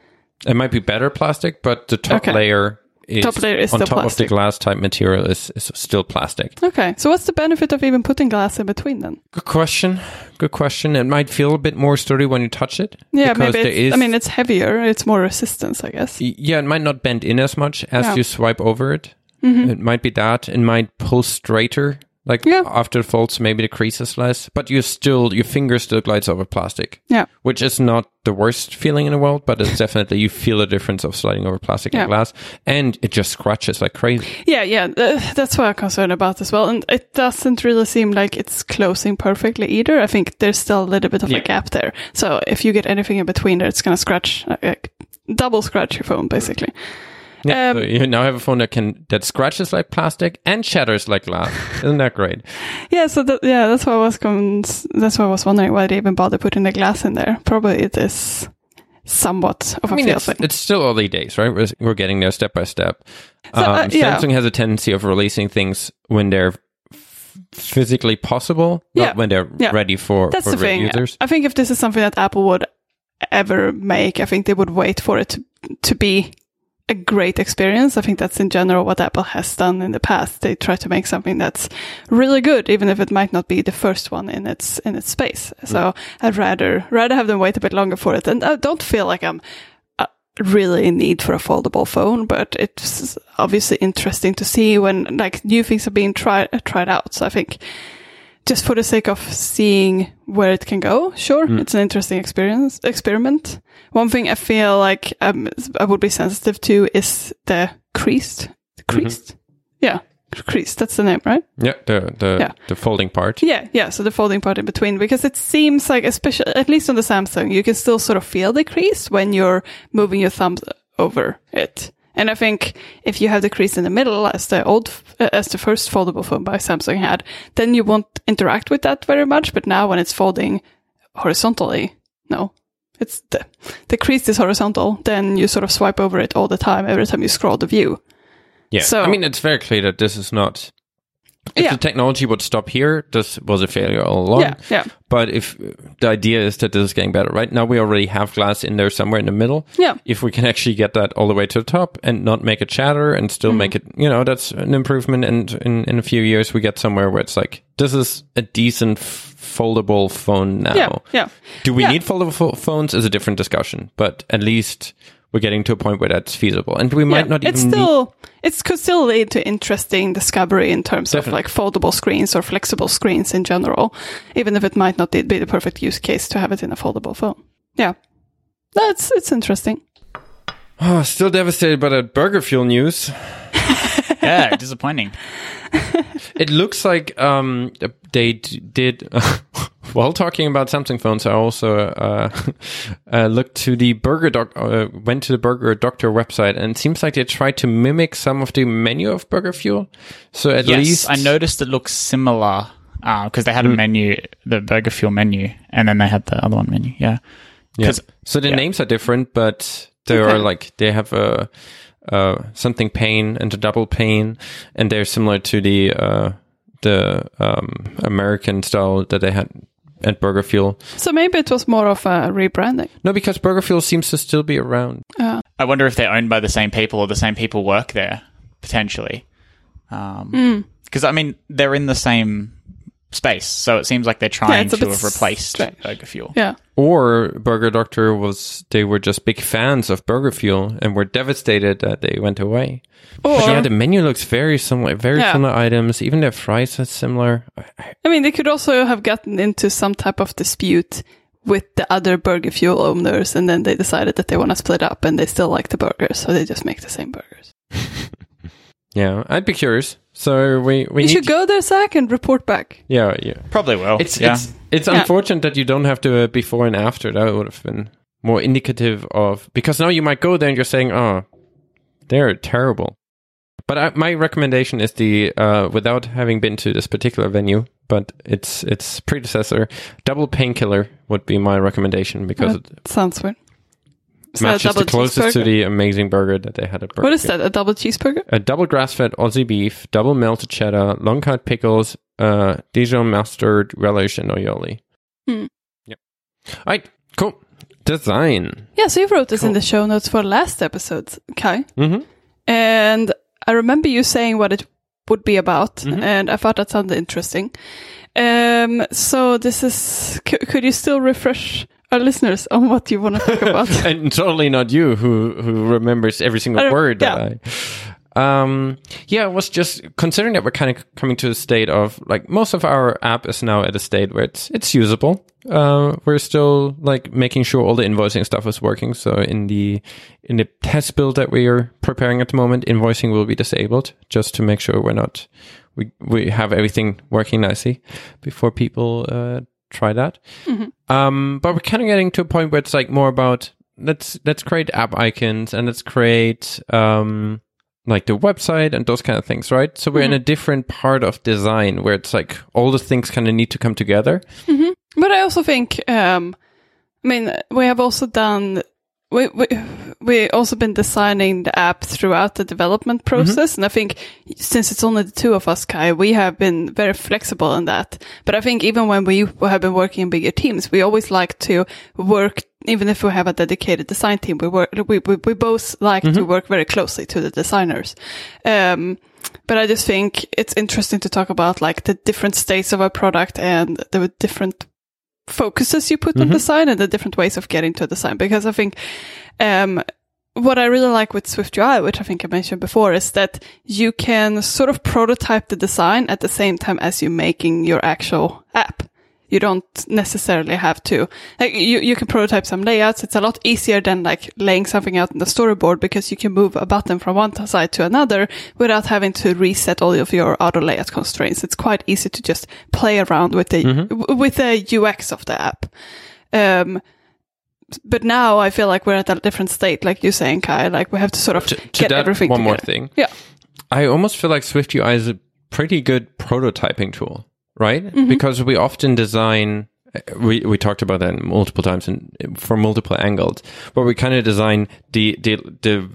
It might be better plastic, but the top Okay. layer is, Top layer is on still top of plastic. the glass type material is, is still plastic. Okay, so what's the benefit of even putting glass in between then? Good question. Good question. It might feel a bit more sturdy when you touch it. Yeah, because maybe. there It's, is- I mean, it's heavier. It's more resistance, I guess. Yeah, it might not bend in as much as you swipe over it. Mhm. It might be that. It might pull straighter. Like Yeah. after it folds, maybe the crease is less, but you still your finger still glides over plastic. Yeah. which is not the worst feeling in the world, but it's definitely you feel a difference of sliding over plastic Yeah. and glass, and it just scratches like crazy. Yeah, yeah, th- that's what I'm concerned about as well. And it doesn't really seem like it's closing perfectly either. I think there's still a little bit of Yeah. a gap there. So if you get anything in between there, it's going to scratch, uh, like, double scratch your phone, basically. Yeah, Um, so you now have a phone that can that scratches like plastic and shatters like glass. Isn't that great? Yeah, so that, yeah, that's why I was con- that's why I was wondering why they even bother putting the glass in there. Probably it is somewhat of a I mean, feel it's, thing. it's still early days, right? We're, we're getting there step by step. So, uh, um, yeah. Samsung has a tendency of releasing things when they're f- physically possible, Yeah. not when they're Yeah. ready for, That's for the thing. users. I think if this is something that Apple would ever make, I think they would wait for it to, to be a great experience. I think that's in general what Apple has done in the past. They try to make something that's really good, even if it might not be the first one in its in its space. So I'd rather rather have them wait a bit longer for it. And I don't feel like I'm uh, really in need for a foldable phone, but it's obviously interesting to see when like new things are being tried tried out. So I think just for the sake of seeing where it can go, sure, it's an interesting experience experiment. One thing I feel like um, I would be sensitive to is the creased, creased, yeah, creased. That's the name, right? Yeah, the the, Yeah. the folding part. Yeah, yeah. So the folding part in between, because it seems like, especially at least on the Samsung, you can still sort of feel the crease when you're moving your thumbs over it. And I think if you have the crease in the middle, as the old, uh, as the first foldable phone by Samsung had, then you won't interact with that very much. But now when it's folding horizontally, no, it's the the crease is horizontal. Then you sort of swipe over it all the time every time you scroll the view. Yeah. So- I mean, it's very clear that this is not. If Yeah. the technology would stop here, this was a failure all along. Yeah, yeah, But if the idea is that this is getting better, right now we already have glass in there somewhere in the middle. yeah. If we can actually get that all the way to the top and not make it chatter and still Mm-hmm. make it, you know, that's an improvement. And in, in a few years, we get somewhere where it's like, this is a decent f- foldable phone now. Yeah, yeah. Do we Yeah. need foldable pho- phones? Is a different discussion, but at least we're getting to a point where that's feasible. And we might Yeah, not even it's still it could still lead to interesting discovery in terms Definitely. of like foldable screens or flexible screens in general, even if it might not be the perfect use case to have it in a foldable phone. Yeah, that's it's interesting. Oh, still devastated by that burger fuel news. Yeah, disappointing. It looks like um, they d- did. while talking about Samsung phones, I also uh, uh, looked to the Burger Doc. Uh, went to the Burger Doctor website, and it seems like they tried to mimic some of the menu of Burger Fuel. So at yes, least I noticed it looks similar because they had Hmm. a menu, the Burger Fuel menu, and then they had the other one menu. Yeah, Yeah. So the yeah. names are different, but they Okay. are like they have a. Uh, something pain and a double pain, and they're similar to the uh, the um, American style that they had at Burger Fuel. So maybe it was more of a rebranding. No, because Burger Fuel seems to still be around. Uh, I wonder if they're owned by the same people or the same people work there potentially. Because Hmm. I mean, they're in the same space, so it seems like they're trying it's a to have replaced strange. Burger Fuel. yeah, Or Burger Doctor was they were just big fans of Burger Fuel and were devastated that they went away. or But yeah, the menu looks very similar, very Yeah. similar items. Even their fries are similar. I- I- I mean they could also have gotten into some type of dispute with the other Burger Fuel owners, and then they decided that they want to split up, and they still like the burgers, so they just make the same burgers. Yeah, I'd be curious. So we we you need should go there, Zach, and report back. Yeah, yeah. Probably will. It's yeah. it's it's Yeah. unfortunate that you don't have to uh, before and after. That would have been more indicative of because now you might go there and you're saying, oh, they're terrible. But I, my recommendation is the uh, without having been to this particular venue, but its its predecessor, double painkiller would be my recommendation because it Sounds weird. Is matches the closest to the amazing burger that they had at Burger. What is that? A double cheeseburger? A double grass-fed Aussie beef, double melted cheddar, long cut pickles, uh, Dijon mustard, relish, and aioli. Hmm. Yep. All right, cool. Design. Yeah, so you wrote this in the show notes for last episode, Kai. Mm-hmm. and I remember you saying what it would be about, Mhm. and I thought that sounded interesting. Um, so this is, c- could you still refresh our listeners on what you want to talk about? and totally not you who who remembers every single Uh, word that yeah. I. Um, yeah, it was just considering that we're kind of coming to a state of like most of our app is now at a state where it's it's usable. Uh, we're still like making sure all the invoicing stuff is working. So in the in the test build that we are preparing at the moment, invoicing will be disabled just to make sure we're not we we have everything working nicely before people uh, try that. Um, but we're kind of getting to a point where it's like more about let's let's create app icons and let's create um like the website and those kind of things, right? So we're in a different part of design where it's like all the things kind of need to come together. But I also think, um, I mean, we have also done, we, we, we also been designing the app throughout the development mm-hmm. process. And I think since it's only the two of us, Kai, we have been very flexible in that. But I think even when we have been working in bigger teams, we always like to work, even if we have a dedicated design team, we work, we, we, we both like to mm-hmm. work very closely to the designers. Um, but I just think it's interesting to talk about like the different states of a product and the different focuses you put on mm-hmm. design and the different ways of getting to design. Because I think, um, what I really like with SwiftUI, which I think I mentioned before, is that you can sort of prototype the design at the same time as you're making your actual app. You don't necessarily have to, like, you, you can prototype some layouts. It's a lot easier than like laying something out in the storyboard because you can move a button from one side to another without having to reset all of your auto layout constraints. It's quite easy to just play around with the, w- with the UX of the app. Um, but now I feel like we're at a different state, like you're saying, Kai. Like we have to sort of To, to get that, everything one more thing. Yeah. I almost feel like Swift UI is a pretty good prototyping tool, right? Mm-hmm. Because we often design. We we talked about that multiple times and from multiple angles, but we kind of design the the the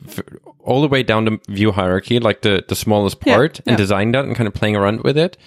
all the way down the view hierarchy, like the the smallest Yeah, part, and yeah. design that and kind of playing around with it.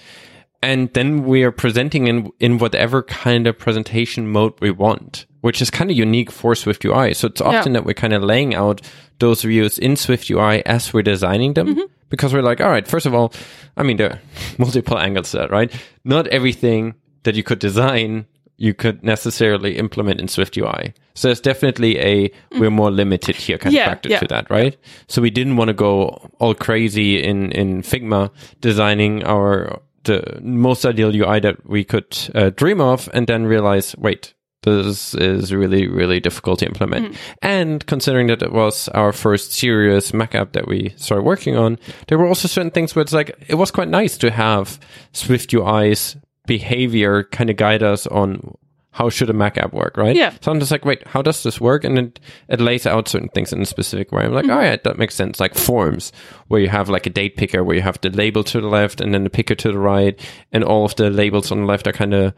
And then we are presenting in in whatever kind of presentation mode we want, which is kind of unique for Swift UI. So it's often that we're kind of laying out those views in Swift UI as we're designing them. Mm-hmm. Because we're like, all right, first of all, I mean, there are multiple angles there, right? Not everything that you could design, you could necessarily implement in Swift UI. So there's definitely a, we're more limited here kind Mm. Yeah, of factor yeah. to that, right? So we didn't want to go all crazy in, in Figma designing our, the most ideal UI that we could uh, dream of and then realize, wait, this is really, really difficult to implement. Mm-hmm. And considering that it was our first serious Mac app that we started working on, there were also certain things where it's like, it was quite nice to have Swift UI's behavior kind of guide us on how should a Mac app work, right? Yeah. So I'm just like, wait, how does this work? And it, it lays out certain things in a specific way. I'm like, mm-hmm. oh, all right, that makes sense. Like forms, where you have like a date picker, where you have the label to the left and then the picker to the right, and all of the labels on the left are kind of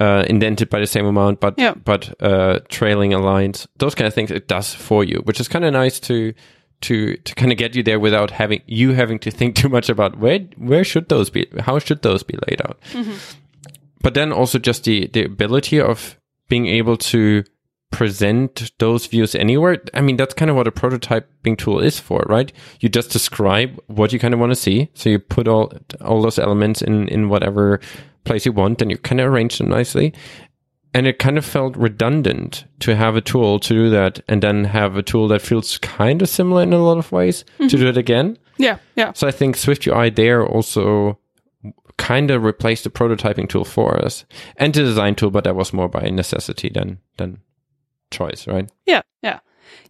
uh, indented by the same amount, but Yeah. but uh, trailing aligned. Those kind of things it does for you, which is kind of nice to to to kind of get you there without having you having to think too much about where where should those be, how should those be laid out but then also just the the ability of being able to present those views anywhere? I mean that's kind of what a prototyping tool is for right? You just describe what you kind of want to see. So you put all all those elements in in whatever place you want and you kind of arrange them nicely. And it kind of felt redundant to have a tool to do that and then have a tool that feels kind of similar in a lot of ways to mm-hmm. do it again. Yeah, yeah. so I think Swift UI there also kind of replaced the prototyping tool for us and the design tool, but that was more by necessity than than choice, right? Yeah, yeah.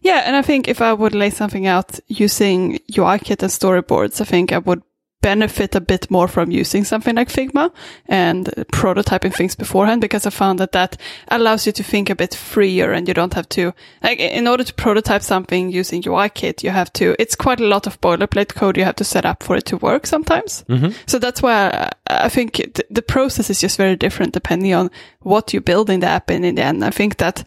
Yeah, and I think if I would lay something out using UIKit and storyboards, I think I would benefit a bit more from using something like Figma and prototyping things beforehand because I found that that allows you to think a bit freer and you don't have to, like, in order to prototype something using UIKit, you have to, it's quite a lot of boilerplate code you have to set up for it to work sometimes. Mm-hmm. So that's why I, I think th- the process is just very different depending on what you build in the app in, in the end. I think that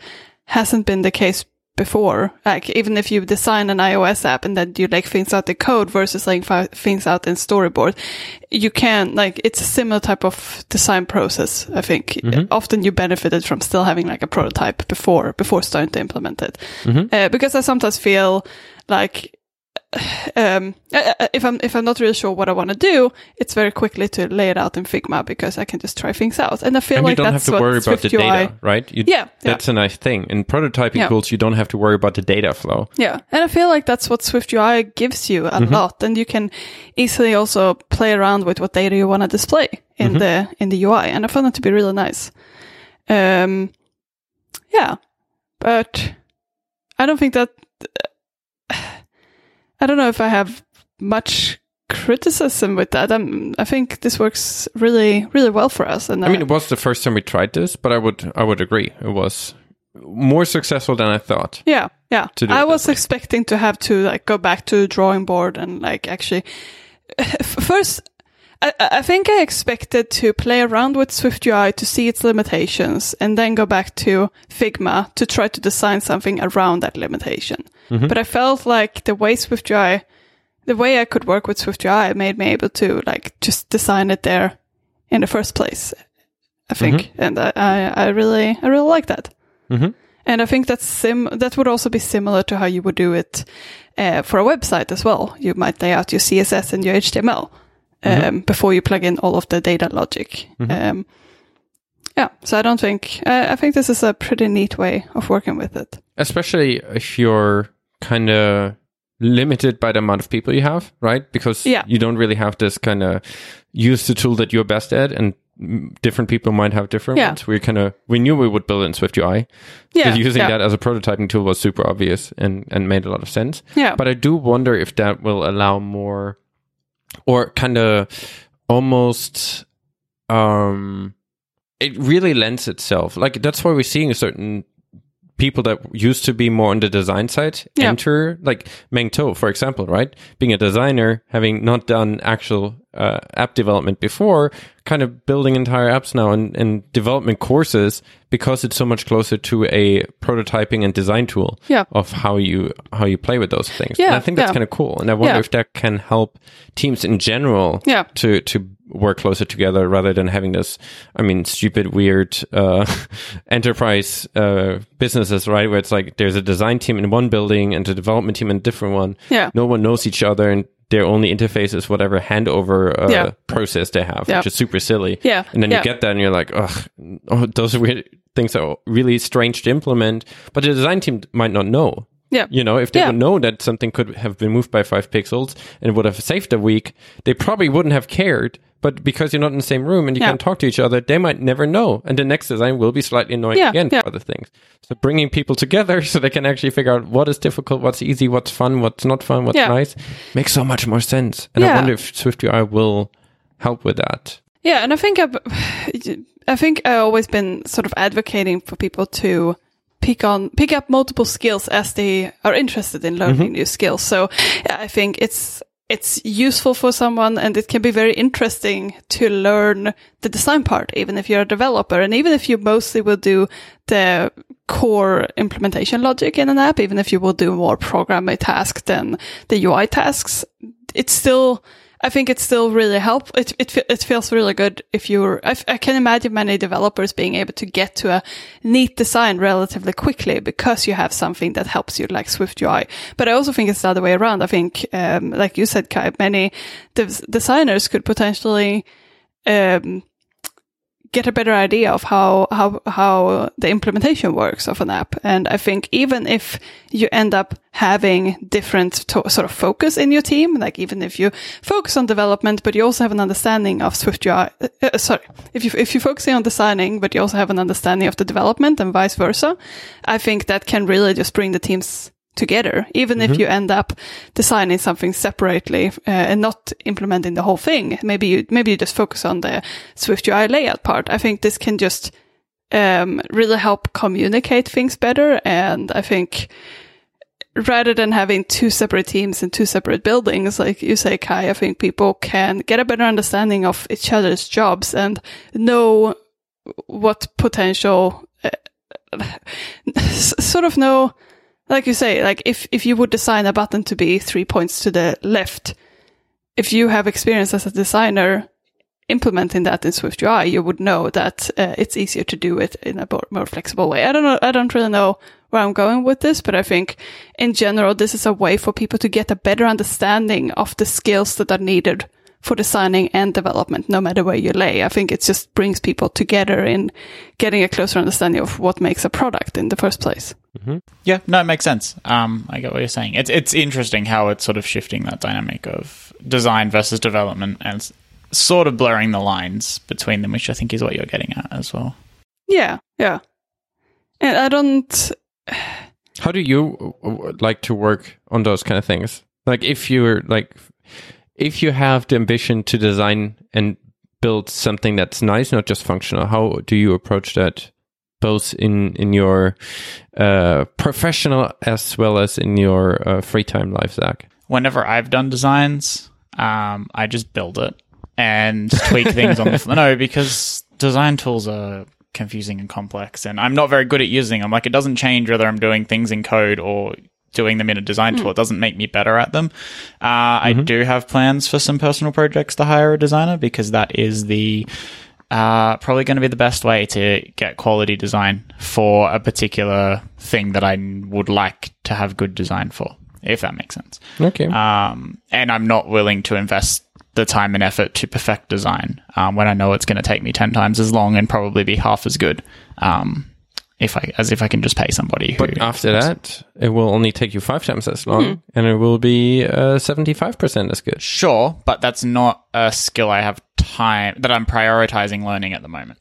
hasn't been the case before. Like even if you design an iOS app and then you like things out in code versus like things out in storyboard, you can like it's a similar type of design process. I think often you benefited from still having like a prototype before before starting to implement it, uh, because I sometimes feel like um, uh, uh, if I'm if I'm not really sure what I want to do, it's very quickly to lay it out in Figma because I can just try things out, and I feel and like you don't have that's to worry about the UI data, right? You, Yeah, yeah. That's a nice thing. In prototyping Yeah. tools, you don't have to worry about the data flow. Yeah, and I feel like that's what Swift UI gives you a lot, and you can easily also play around with what data you want to display in the in the UI, and I found it to be really nice. Um, yeah, but I don't think that I don't know if I have much criticism with that. I'm, I think this works really, really well for us. And I mean, it was the first time we tried this, but I would I would agree it was more successful than I thought. Yeah, yeah. I was way. expecting to have to like go back to the drawing board and like actually first. I, I think I expected to play around with SwiftUI to see its limitations and then go back to Figma to try to design something around that limitation. Mm-hmm. But I felt like the way SwiftUI, the way I could work with SwiftUI made me able to like just design it there in the first place. I think, and I, I, I really, I really like that. Mhm. And I think that's sim. That would also be similar to how you would do it uh, for a website as well. You might lay out your CSS and your HTML um, before you plug in all of the data logic. Um, yeah, so I don't think uh, I think this is a pretty neat way of working with it. Especially if you're kind of limited by the amount of people you have, right? Because Yeah. you don't really have this kind of use the tool that you're best at and different people might have different Yeah. ones. We kind of we knew we would build in Swift UI. Yeah, using yeah. that as a prototyping tool was super obvious and and made a lot of sense. Yeah. But I do wonder if that will allow more or kind of almost um it really lends itself. Like that's why we're seeing a certain people that used to be more on the design side Yeah. enter like Meng To, for example, right? Being a designer, having not done actual uh, app development before, kind of building entire apps now and, and development courses because it's so much closer to a prototyping and design tool Yeah. of how you how you play with those things. Yeah, and I think that's yeah. kind of cool. And I wonder if that can help teams in general Yeah. to to work closer together rather than having this i mean stupid weird uh enterprise uh businesses right where it's like there's a design team in one building and a development team in a different one Yeah. no one knows each other and their only interface is whatever handover uh, Yeah. process they have Yeah. which is super silly Yeah. and then Yeah. you get that and you're like ugh oh, those are weird things are really strange to implement but the design team might not know Yeah. you know, if they Yeah. would know that something could have been moved by five pixels and would have saved a week, they probably wouldn't have cared. But because you're not in the same room and you Yeah. can't talk to each other, they might never know. And the next design will be slightly annoying Yeah, again yeah. for other things. So bringing people together so they can actually figure out what is difficult, what's easy, what's fun, what's not fun, what's nice makes so much more sense. And I wonder if SwiftUI will help with that. Yeah, and I think I've, I think I've always been sort of advocating for people to pick on pick up multiple skills as they are interested in learning mm-hmm. new skills. So yeah, I think it's it's useful for someone and it can be very interesting to learn the design part, even if you're a developer. And even if you mostly will do the core implementation logic in an app, even if you will do more programming tasks than the UI tasks, it's still I think it still really help. It it it feels really good if you're. I, I can imagine many developers being able to get to a neat design relatively quickly because you have something that helps you, like Swift UI. But I also think it's the other way around. I think, um, like you said, Kai, many des- designers could potentially um, get a better idea of how how how the implementation works of an app. And I think even if you end up having different to- sort of focus in your team, like even if you focus on development, but you also have an understanding of Swift UI, uh, uh, sorry, if you if you're focusing on designing, but you also have an understanding of the development and vice versa, I think that can really just bring the teams together, even if you end up designing something separately uh, and not implementing the whole thing. Maybe you maybe you just focus on the Swift UI layout part. I think this can just um, really help communicate things better, and I think rather than having two separate teams in two separate buildings, like you say, Kai, I think people can get a better understanding of each other's jobs and know what potential, uh, sort of know, like you say, like if, if you would design a button to be three points to the left, if you have experience as a designer implementing that in Swift UI, you would know that uh, it's easier to do it in a more, flexible way. I don't know. I don't really know where I'm going with this, but I think in general, this is a way for people to get a better understanding of the skills that are needed for designing and development, no matter where you lay. I think it just brings people together in getting a closer understanding of what makes a product in the first place. Yeah, no, it makes sense. Um, I get what you're saying. It's it's interesting how it's sort of shifting that dynamic of design versus development and sort of blurring the lines between them, which I think is what you're getting at as well. Yeah, yeah. And I don't, How do you like to work on those kind of things? Like if you're like if you have the ambition to design and build something that's nice, not just functional, how do you approach that both in in your uh, professional as well as in your uh, free time life, Zach? Whenever I've done designs, um, I just build it and tweak things on the fly. No, because design tools are confusing and complex, and I'm not very good at using them. Like it doesn't change whether I'm doing things in code or doing them in a design tool. It doesn't make me better at them. Uh, I do have plans for some personal projects to hire a designer because that is the uh, probably going to be the best way to get quality design for a particular thing that I would like to have good design for, if that makes sense. Okay. Um, and I'm not willing to invest the time and effort to perfect design um, when I know it's going to take me 10 times as long and probably be half as good. Um, if I, as if I can just pay somebody who. but after that, it will only take you five times as long, and it will be seventy five percent as good. Sure, but that's not a skill I have time that I'm prioritizing learning at the moment.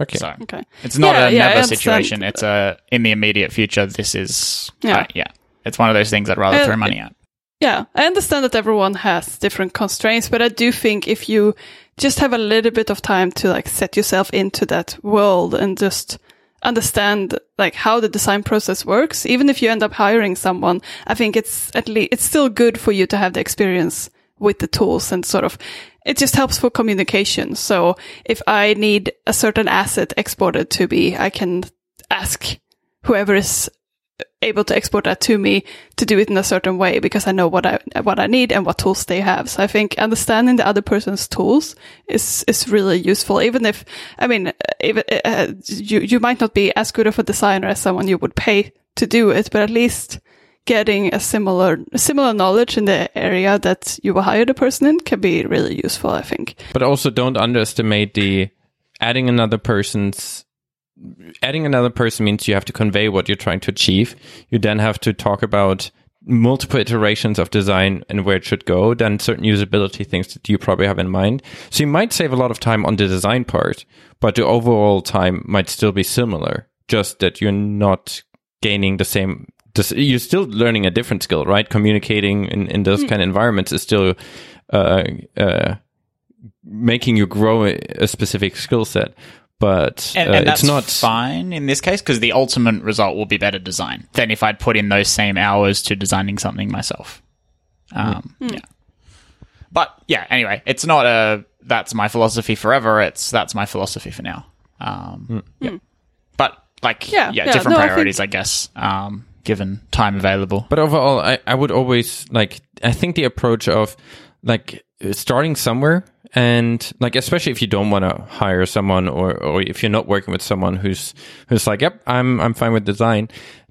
Okay. So okay. it's not Yeah, a yeah, never situation. It's a in the immediate future. This is Yeah. uh, yeah. It's one of those things I'd rather Uh, throw money at. Yeah, I understand that everyone has different constraints, but I do think if you just have a little bit of time to like set yourself into that world and just understand like how the design process works, even if you end up hiring someone, I think it's at least, it's still good for you to have the experience with the tools and sort of, it just helps for communication. So if I need a certain asset exported to me, I can ask whoever is able to export that to me to do it in a certain way because I know what I what I need and what tools they have. So I think understanding the other person's tools is is really useful. Even if I mean, even uh, you you might not be as good of a designer as someone you would pay to do it, but at least getting a similar similar knowledge in the area that you will hire the person in can be really useful. I think. But also don't underestimate the adding another person's adding another person means you have to convey what you're trying to achieve. You then have to talk about multiple iterations of design and where it should go, then certain usability things that you probably have in mind. So you might save a lot of time on the design part, but the overall time might still be similar, just that you're not gaining the same this, you're still learning a different skill, right? Communicating in, in those kind of environments is still uh, uh, making you grow a, a specific skill set. But And, uh, and that's it's not fine in this case because the ultimate result will be better design than if I'd put in those same hours to designing something myself. Um, Yeah. But yeah, anyway, it's not a that's my philosophy forever. It's that's my philosophy for now. Um, yeah. But like, Yeah, yeah, yeah, different no, I priorities, I, guess, um, given time available. But overall, I, I would always like, I think the approach of like starting somewhere and like, especially if you don't want to hire someone or, or if you're not working with someone who's, who's like, yep, I'm, I'm fine with design.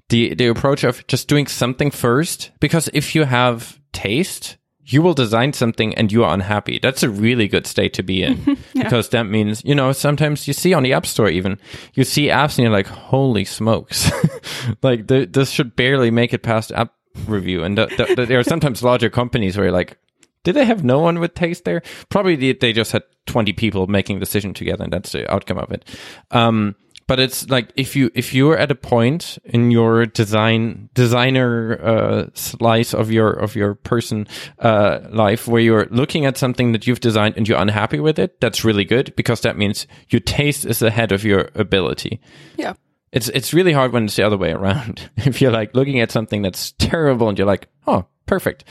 The, the approach of just doing something first, because if you have taste, you will design something and you are unhappy. That's a really good state to be in because that means, you know, sometimes you see on the App Store even, you see apps and you're like, holy smokes. like th- this should barely make it past app review. And th- th- th- there are sometimes larger companies where you're like, did they have no one with taste there? Probably they, they just had 20 people making decision together and that's the outcome of it. Um, but it's like if you if you're at a point in your design designer uh, slice of your of your person uh, life where you're looking at something that you've designed and you're unhappy with it, that's really good because that means your taste is ahead of your ability. Yeah. It's it's really hard when it's the other way around. if you're like looking at something that's terrible and you're like, oh, perfect.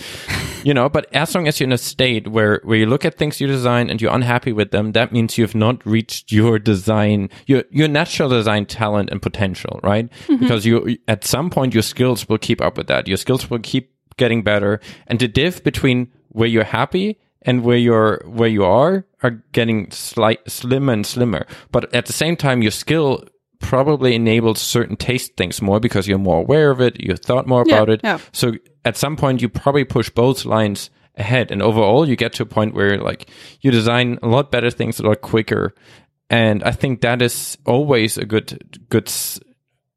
you know, but as long as you're in a state where where you look at things you design and you're unhappy with them, that means you've not reached your design your your natural design talent and potential, right? Mm-hmm. Because you at some point your skills will keep up with that. Your skills will keep getting better and the diff between where you're happy and where you're where you are are getting slight slimmer and slimmer. But at the same time your skill probably enables certain taste things more because you're more aware of it, you thought more Yeah, about it. yeah. So at some point, you probably push both lines ahead, and overall, you get to a point where like you design a lot better things a lot quicker. And I think that is always a good good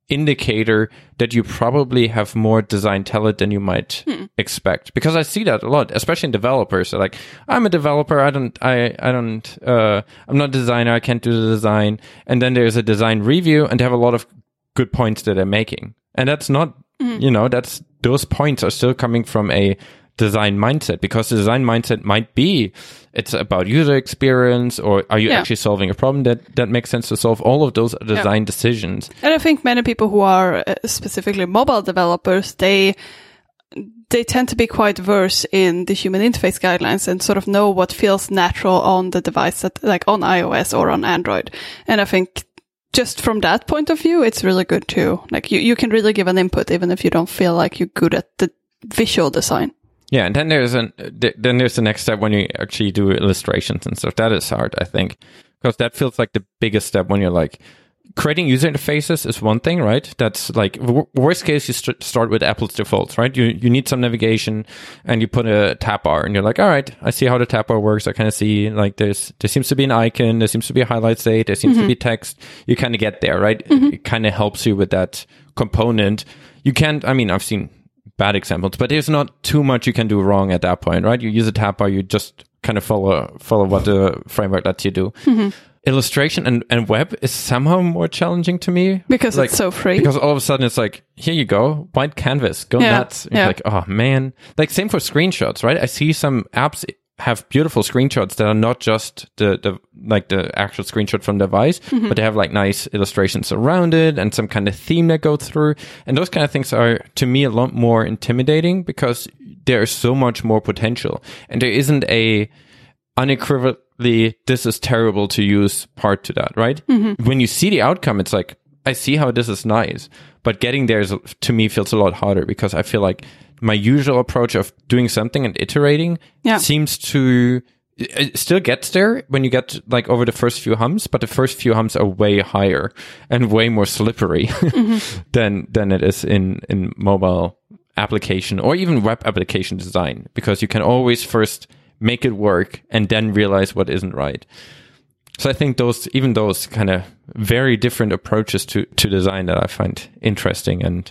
indicator that you probably have more design talent than you might expect. Because i see that a lot especially in developers. They're like i'm a developer. I don't i i don't uh i'm not a designer. I can't do the design. And then there's a design review and they have a lot of good points that they're making. And that's not you know that's those points are still coming from a design mindset because the design mindset might be it's about user experience or are you Yeah. actually solving a problem that that makes sense to solve all of those are design decisions And I think many people who are uh, specifically mobile developers, they they tend to be quite versed in the human interface guidelines and sort of know what feels natural on the device that like on iOS or on Android. And I think just from that point of view, it's really good too. Like you, you can really give an input even if you don't feel like you're good at the visual design. Yeah, and then there's an then there's the next step when you actually do illustrations and stuff. That is hard, I think, because that feels like the biggest step when you're like creating user interfaces is one thing, right? That's like w- worst case you st- start with Apple's defaults, right? You you need some navigation and you put a tab bar and you're like, all right, I see how the tab bar works. I kind of see like there's there seems to be an icon, there seems to be a highlight state, there seems to be mm-hmm. text. You kind of get there, right? It mm-hmm. kind of helps you with that component. You can't. I mean, I've seen bad examples, but there's not too much you can do wrong at that point, right? You use a tab bar, you just kind of follow follow what the framework lets you do. Mm-hmm. Illustration and, and web is somehow more challenging to me Because Like, it's so free. Because all of a sudden it's like, here you go, white canvas, go Yeah, nuts. Yeah. like, oh man. Like same for screenshots, right? I see some apps have beautiful screenshots that are not just the, the like the actual screenshot from the device, Mm-hmm. but they have like nice illustrations around it and some kind of theme that go through. And those kind of things are to me a lot more intimidating because there is so much more potential. And there isn't a unequivocally this is terrible to use part to that, right? Mm-hmm. When you see the outcome, it's like, I see how this is nice, but getting there is to me feels a lot harder because I feel like my usual approach of doing something and iterating Yeah. seems to it still gets there when you get like over the first few humps, but the first few humps are way higher and way more slippery mm-hmm. than than it is in in mobile application or even web application design because you can always first make it work and then realize what isn't right. So I think those even those kind of very different approaches to to design that I find interesting and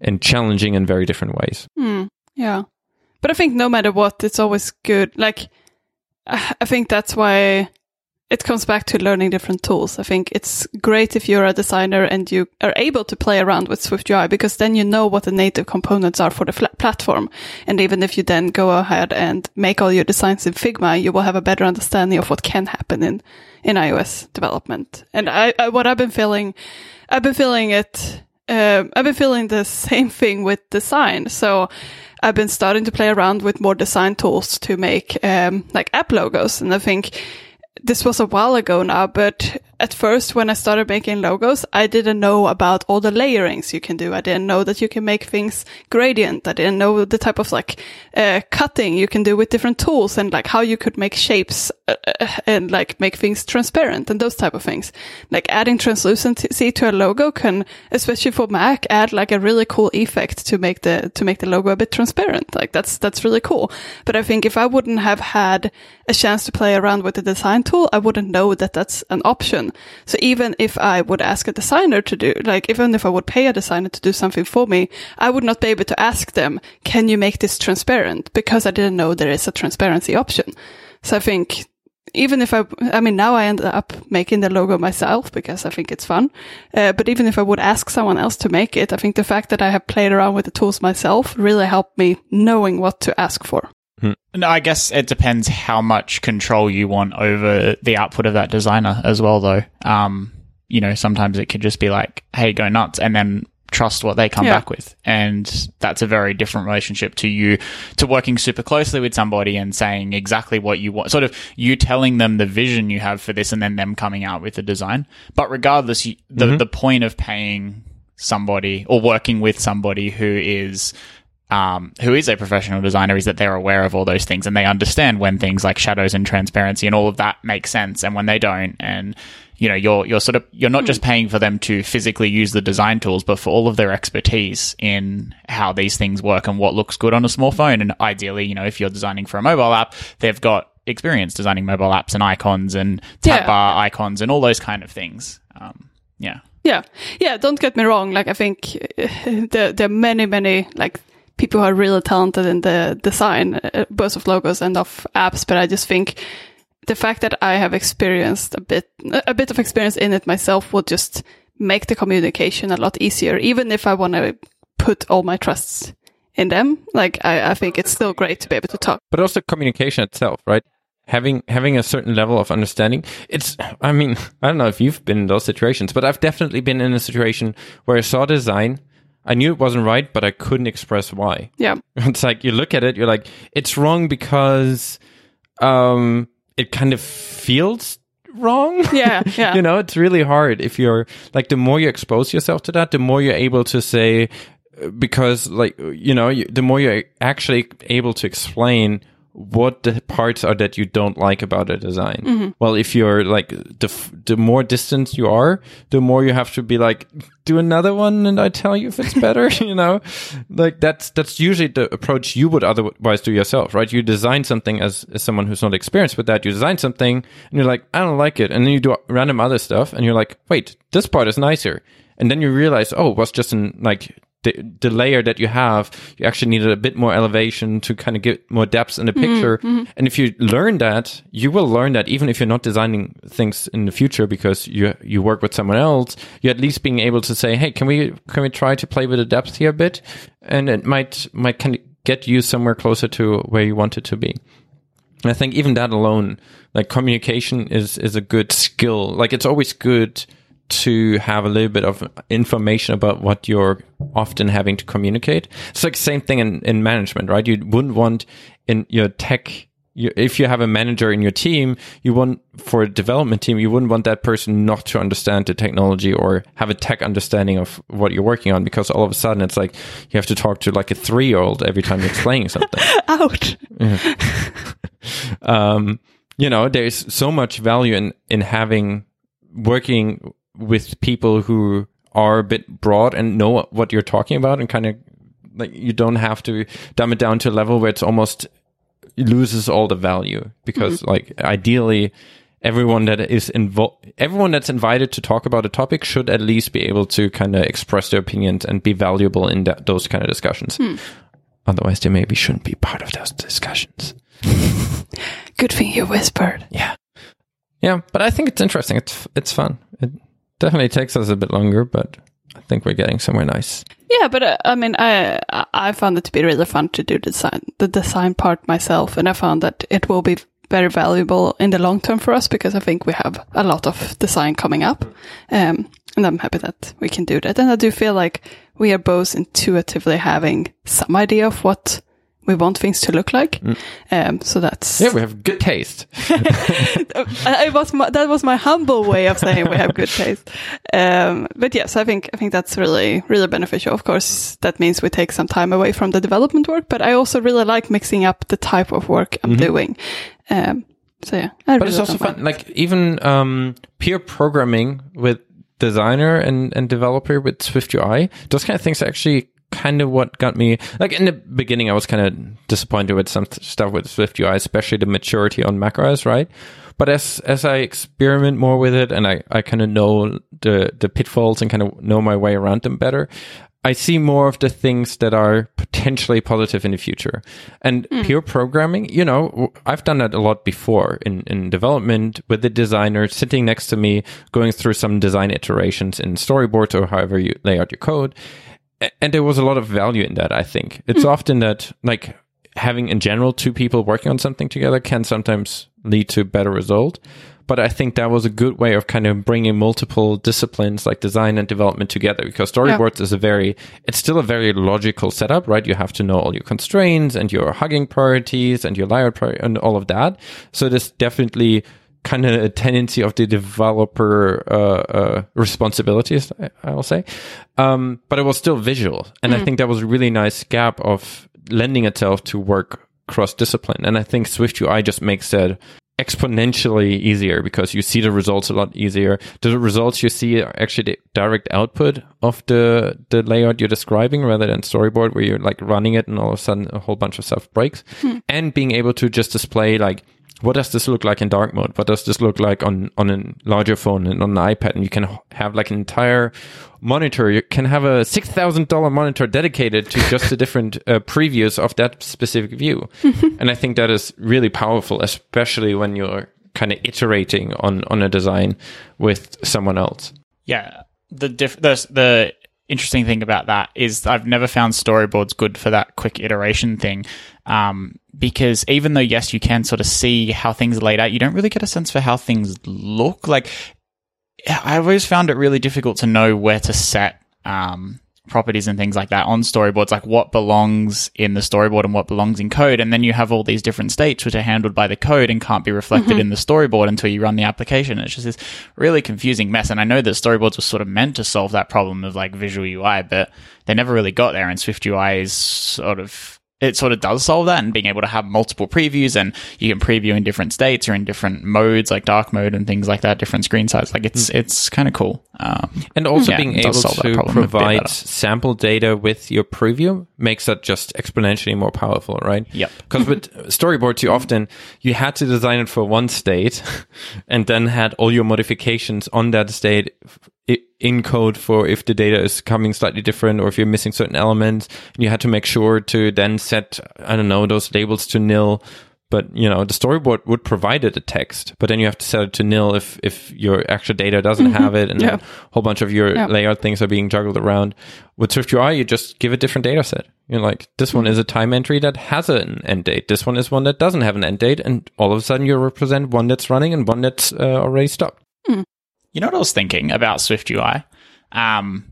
and challenging in very different ways. Hmm. Yeah. But I think no matter what, it's always good. Like, I think that's why it comes back to learning different tools. I think it's great if you're a designer and you are able to play around with SwiftUI because then you know what the native components are for the platform. And even if you then go ahead and make all your designs in Figma, you will have a better understanding of what can happen in, in iOS development. And I, I what I've been feeling, I've been feeling it um, I've been feeling the same thing with design. So I've been starting to play around with more design tools to make um, like app logos. And I think this was a while ago now, but at first when I started making logos, I didn't know about all the layerings you can do. I didn't know that you can make things gradient. I didn't know the type of like uh, cutting you can do with different tools and like how you could make shapes uh, and like make things transparent and those type of things. Like adding translucency to a logo can, especially for Mac, add like a really cool effect to make the to make the logo a bit transparent. Like that's that's really cool. But I think if I wouldn't have had a chance to play around with the design tool, I wouldn't know that that's an option. So even if I would ask a designer to do, like even if I would pay a designer to do something for me, I would not be able to ask them, can you make this transparent? Because I didn't know there is a transparency option. So I think even if I, I mean, now I end up making the logo myself because I think it's fun. Uh, but even if I would ask someone else to make it, I think the fact that I have played around with the tools myself really helped me knowing what to ask for. No, I guess it depends how much control you want over the output of that designer as well, though. Um, you know, sometimes it could just be like, hey, go nuts, and then trust what they come Yeah. back with. And that's a very different relationship to you, to working super closely with somebody and saying exactly what you want. Sort of you telling them the vision you have for this and then them coming out with the design. But regardless, you, the, the point of paying somebody or working with somebody who is um, who is a professional designer is that they're aware of all those things and they understand when things like shadows and transparency and all of that make sense and when they don't and you know you're you're sort of you're not just paying for them to physically use the design tools but for all of their expertise in how these things work and what looks good on a small phone and ideally you know if you're designing for a mobile app they've got experience designing mobile apps and icons and tab Yeah. bar icons and all those kind of things um, yeah Yeah, yeah. Don't get me wrong. Like I think there there are many many like people who are really talented in the design, uh, both of logos and of apps. But I just think the fact that I have experienced a bit a bit of experience in it myself will just make the communication a lot easier. Even if I want to put all my trusts in them, like I, I think it's still great to be able to talk. but also communication itself, right? Having having a certain level of understanding. It's I mean, I don't know if you've been in those situations, but I've definitely been in a situation where I saw design, I knew it wasn't right, but I couldn't express why. Yeah, It's like you look at it, you're like, it's wrong because um it kind of feels wrong. yeah, yeah. you know, it's really hard if you're like the more you expose yourself to that, the more you're able to say uh, because like you know, you, the more you're actually able to explain what the parts are that you don't like about a design. Mm-hmm. Well, if you're like the f- the more distant you are, the more you have to be like do another one and I tell you if it's better, you know? Like that's that's usually the approach you would otherwise do yourself, right? You design something as, as someone who's not experienced with that. You design something and you're like, I don't like it. And then you do random other stuff and you're like, wait, this part is nicer. And then you realize, oh, it was just in like the, the layer that you have, you actually needed a bit more elevation to kind of get more depth in the mm-hmm, picture. Mm-hmm. And if you learn that, you will learn that even if you're not designing things in the future because you you work with someone else, you're at least being able to say, hey, can we can we try to play with the depth here a bit? And it might might kind of get you somewhere closer to where you want it to be. And I think even that alone, like communication is is a good skill. Like it's always good to have a little bit of information about what you're often having to communicate. It's like same thing in, in management, right? You wouldn't want in your tech you, if you have a manager in your team, you want for a development team, you wouldn't want that person not to understand the technology or have a tech understanding of what you're working on because all of a sudden it's like you have to talk to like a three year old every time you're explaining something Ouch. um, you know, there's so much value in in having working with people who are a bit broad and know what you're talking about and kind of like you don't have to dumb it down to a level where it's almost loses all the value because mm-hmm. like ideally everyone that is involved everyone that's invited to talk about a topic should at least be able to kind of express their opinions and be valuable in that, those kind of discussions hmm. otherwise they maybe shouldn't be part of those discussions Good thing you whispered. yeah. Yeah, but I think it's interesting. It's it's fun. It definitely takes us a bit longer, but I think we're getting somewhere nice. Yeah, but uh, I mean, I I found it to be really fun to do design the design part myself, and I found that it will be very valuable in the long term for us because I think we have a lot of design coming up, um, and I'm happy that we can do that. And I do feel like we are both intuitively having some idea of what we want things to look like. Um, so that's Yeah, we have good taste. I, I was my, that was my humble way of saying we have good taste. Um, but yes, I think I think that's really really beneficial. Of course, that means we take some time away from the development work, but I also really like mixing up the type of work I'm doing. Um, so yeah, I Mm-hmm. But really it's also fun. Like even um, pair programming with designer and, and developer with Swift UI, those kind of things are actually kind of what got me like in the beginning I was kind of disappointed with some stuff with Swift UI, especially the maturity on macOS, right? But as as I experiment more with it and I, I kind of know the the pitfalls and kind of know my way around them better, I see more of the things that are potentially positive in the future. And hmm. pair programming, you know, I've done that a lot before in, in development with the designer sitting next to me, going through some design iterations in storyboards or however you lay out your code. And there was a lot of value in that, I think. It's hmm. often that, like, having in general two people working on something together can sometimes lead to a better result. But I think that was a good way of kind of bringing multiple disciplines like design and development together because storyboards is a very, it's still a very logical setup, right? You have to know all your constraints and your hugging priorities and your layout prior- and all of that. So it is definitely kind of a tendency of the developer uh, uh, responsibilities, I- I'll say. Um, but it was still visual, and I think that was a really nice gap of lending itself to work cross discipline. And I think Swift UI just makes that exponentially easier because you see the results a lot easier. The results you see are actually the direct output of the the layout you're describing rather than storyboard where you're like running it and all of a sudden a whole bunch of stuff breaks. And being able to just display like what does this look like in dark mode? What does this look like on on a larger phone and on an iPad? And you can have like an entire monitor. You can have a six thousand dollar monitor dedicated to just the different uh, previews of that specific view. and I think that is really powerful, especially when you're kind of iterating on on a design with someone else. Yeah, the diff- the the interesting thing about that is I've never found storyboards good for that quick iteration thing. Um, because even though yes, you can sort of see how things are laid out, you don't really get a sense for how things look. Like I've always found it really difficult to know where to set um, properties and things like that on storyboards, like what belongs in the storyboard and what belongs in code. And then you have all these different states which are handled by the code and can't be reflected mm-hmm. in the storyboard until you run the application. It's just this really confusing mess. And I know that storyboards were sort of meant to solve that problem of like visual UI, but they never really got there. And Swift UI is sort of it sort of does solve that and being able to have multiple previews and you can preview in different states or in different modes like dark mode and things like that different screen size like it's it's kind of cool um, And also Yeah, being able to problem a bit provide sample data with your preview makes that just exponentially more powerful, right? Yep. Because with storyboards, you often you had to design it for one state, and then had all your modifications on that state in code for if the data is coming slightly different or if you're missing certain elements. And you had to make sure to then set I don't know those labels to nil. But you know the storyboard would provide it a text, but then you have to set it to nil if if your actual data doesn't mm-hmm. have it, and Yeah. a whole bunch of your Yeah. layout things are being juggled around. With Swift UI, you just give a different data set. You're like, this one mm. is a time entry that has an end date. This one is one that doesn't have an end date, and all of a sudden you represent one that's running and one that's uh, already stopped. Hmm. You know what I was thinking about Swift UI? Um,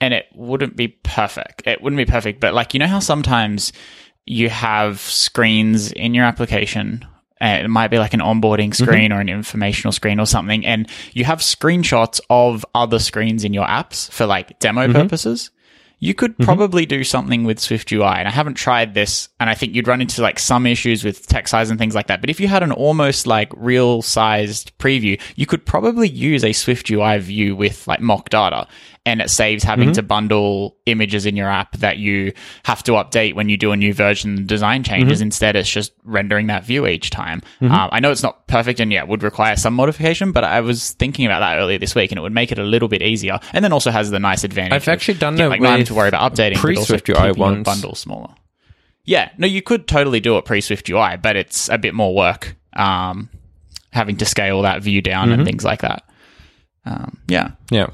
and it wouldn't be perfect. It wouldn't be perfect, but like, you know how sometimes you have screens in your application and it might be like an onboarding mm-hmm. screen or an informational screen or something, and you have screenshots of other screens in your apps for like demo mm-hmm. purposes. You could mm-hmm. probably do something with Swift UI, and I haven't tried this, and I think you'd run into like some issues with text size and things like that. But if you had an almost like real sized preview, you could probably use a Swift UI view with like mock data, and it saves having to bundle images in your app that you have to update when you do a new version design changes. Instead, it's just rendering that view each time. Um, I know it's not perfect, and yeah, would require some modification, but I was thinking about that earlier this week, and it would make it a little bit easier, and then also has the nice advantage. I've of, actually done that like not having to worry about updating, but pre-Swift UI once. bundle smaller. Yeah, no, you could totally do it pre Swift UI, but it's a bit more work. Um, having to scale that view down Mm-hmm. and things like that. Um, yeah, Yeah.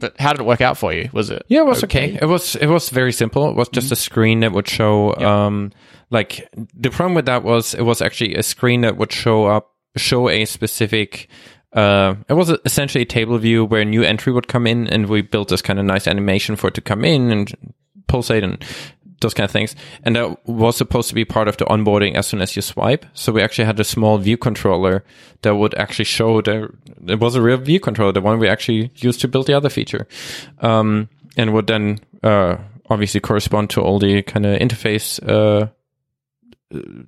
But how did it work out for you? Was it? Yeah, it was okay. It was it was very simple. It was just a screen that would show um like the problem with that was it was actually a screen that would show up show a specific uh it was essentially a table view where a new entry would come in and we built this kind of nice animation for it to come in and pulsate and those kind of things. And that was supposed to be part of the onboarding as soon as you swipe. So we actually had a small view controller that would actually show the, it was a real view controller, the one we actually used to build the other feature. Um, and would then, uh, obviously correspond to all the kind of interface, uh,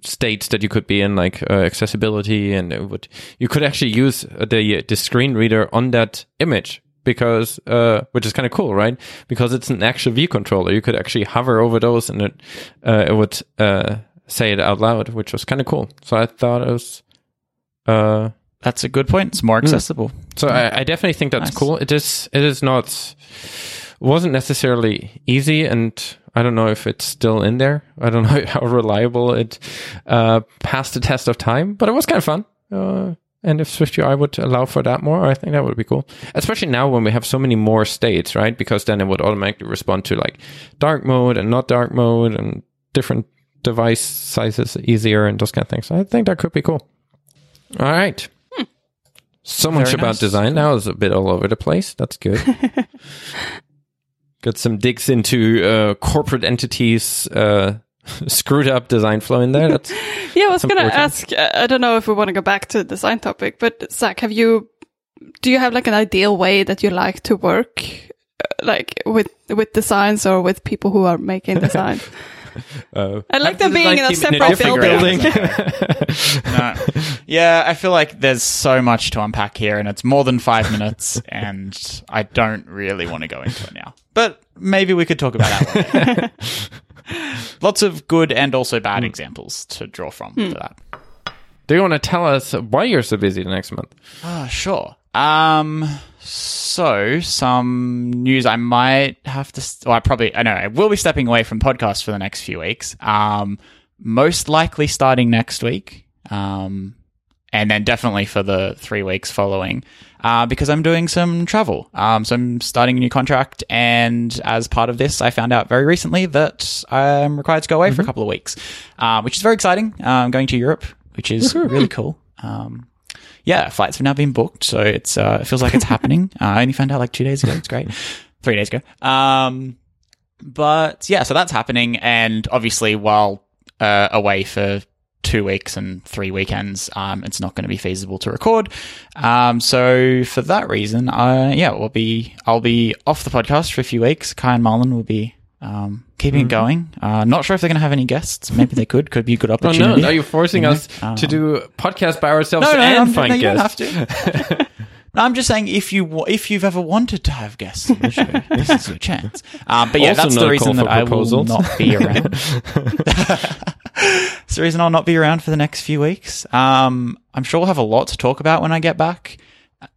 states that you could be in, like uh, accessibility, and it would you could actually use the the screen reader on that image because uh, which is kind of cool, right? Because it's an actual view controller. You could actually hover over those, and it uh, it would uh, say it out loud, which was kind of cool. So I thought it was. Uh, That's a good point. It's more accessible. so I, I definitely think that's Nice. cool. It is. It is not. Wasn't necessarily easy, and I don't know if it's still in there. I don't know how reliable it uh, passed the test of time, but it was kind of fun. Uh, and if Swift UI would allow for that more, I think that would be cool. Especially now when we have so many more states, right? Because then it would automatically respond to like dark mode and not dark mode and different device sizes easier and those kind of things. I think that could be cool. All right. So much Very about nice. design. That was a bit all over the place. That's good. Got some digs into uh, corporate entities, uh, screwed up design flow in there. That's Yeah, I was gonna ask. uh, I don't know if we want to go back to the design topic, but Zach, have you? Do you have like an ideal way that you like to work, uh, like with with designs or with people who are making designs? uh, I like them being in a team separate different building. no. Yeah, I feel like there's so much to unpack here, and it's more than five minutes, and I don't really want to go into it now. But maybe we could talk about that. One. Lots of good and also bad examples to draw from for that. Do you want to tell us why you're so busy the next month? Ah, sure. Um, so some news I might have to, st- well, I probably, I know, I will be stepping away from podcasts for the next few weeks. Um, most likely starting next week. Um, and then definitely for the three weeks following, uh, because I'm doing some travel. Um, so I'm starting a new contract, and as part of this, I found out very recently that I'm required to go away for a couple of weeks, uh, which is very exciting. Uh, I'm going to Europe, which is really cool. Um, yeah, flights have now been booked, so it's uh, it feels like it's happening. Uh, I only found out like two days ago. It's great, three days ago. Um, but yeah, so that's happening, and obviously, while uh, away for two weeks and three weekends, um, it's not going to be feasible to record. Um, so for that reason, uh, yeah, we'll be I'll be off the podcast for a few weeks. Kai and Malin will be. Um, keeping it going. Uh, not sure if they're going to have any guests. Maybe they could. Could be a good Oh opportunity. no! you're you forcing You know? us to do podcast by ourselves No, no, and find no, you don't guests? have to. I'm just saying if you if you've ever wanted to have guests on the show, this is your chance. Um, but yeah, Also that's the reason that for I will proposals. not be around. it's the reason I'll not be around for the next few weeks. Um, I'm sure we'll have a lot to talk about when I get back.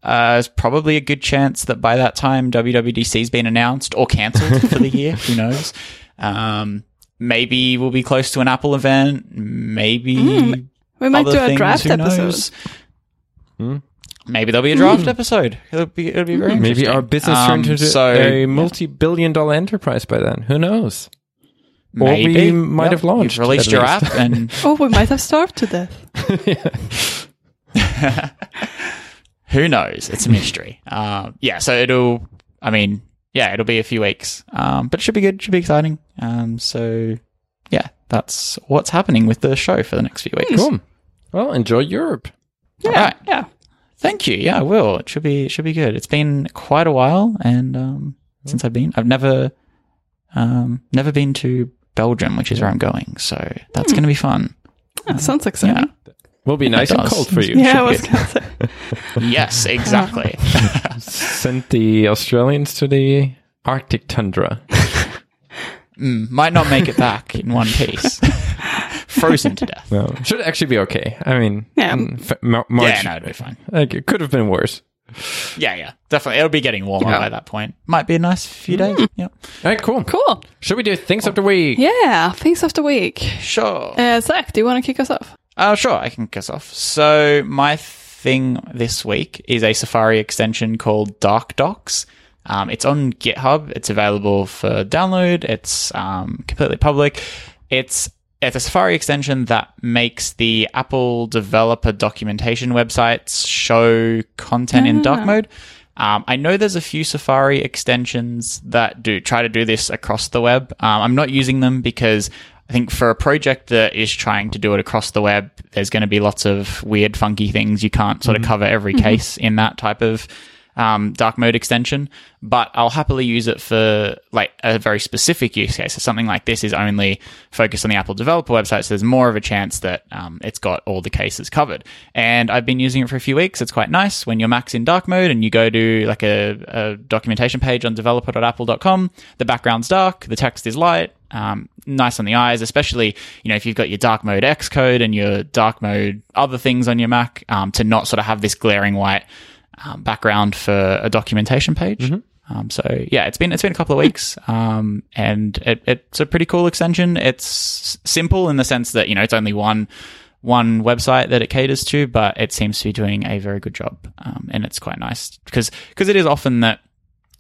Uh, there's probably a good chance that by that time WWDC's been announced or cancelled for the year. Who knows? Um, maybe we'll be close to an Apple event. Maybe We might other do a draft who episode. knows? Maybe there'll be a draft episode. It'll be it'll be very Maybe interesting. our business Um, turned into so, a multi-billion-dollar enterprise by then. Who knows? Or maybe. we might have launched, You've released your least. app, and Oh, we might have starved to death. who knows? It's a mystery. Um, yeah, so it'll. I mean, yeah, it'll be a few weeks, um, but it should be good. Should be exciting. Um, so yeah, that's what's happening with the show for the next few weeks. Cool. Well, enjoy Europe. Yeah, Alright. yeah. Thank you. Yeah, I will. It should be it should be good. It's been quite a while, and um, since I've been, I've never um, never been to Belgium, which is where I'm going. So that's going to be fun. Yeah, sounds exciting. Yeah. Will be nice It and cold for you. Yeah, I was gonna say. Yes, exactly. Sent the Australians to the Arctic tundra. mm, might not make it back in one piece. Frozen to death. No, should actually be okay. I mean, Yeah. mm, f- March, Yeah, no, it'll be fine. like it could have been worse. Yeah, yeah, definitely. It'll be getting warmer Yeah. by that point. Might be a nice few days. Yep. All right, cool. Cool. Should we do things of the week? Yeah, things of the week. Sure. Uh, Zach, do you want to kick us off? Uh, sure, I can kick us off. So my thing this week is a Safari extension called Dark Docs. Um, it's on GitHub. It's available for download. It's um, completely public. It's it's a Safari extension that makes the Apple developer documentation websites show content in dark mode. Um, I know there's a few Safari extensions that do try to do this across the web. Um, I'm not using them because I think for a project that is trying to do it across the web, there's going to be lots of weird, funky things. You can't sort of cover every case in that type of um, dark mode extension, but I'll happily use it for like a very specific use case. So something like this is only focused on the Apple developer website, so there's more of a chance that um, it's got all the cases covered. And I've been using it for a few weeks. It's quite nice when your Mac's in dark mode and you go to like a, a documentation page on developer.apple.com. The background's dark, the text is light. Um, nice on the eyes, especially you know if you've got your dark mode Xcode and your dark mode other things on your Mac, um, to not sort of have this glaring white um, background for a documentation page. Um, so yeah, it's been it's been a couple of weeks, um, and it, it's a pretty cool extension. It's simple in the sense that you know it's only one one website that it caters to, but it seems to be doing a very good job, um, and it's quite nice because because it is often that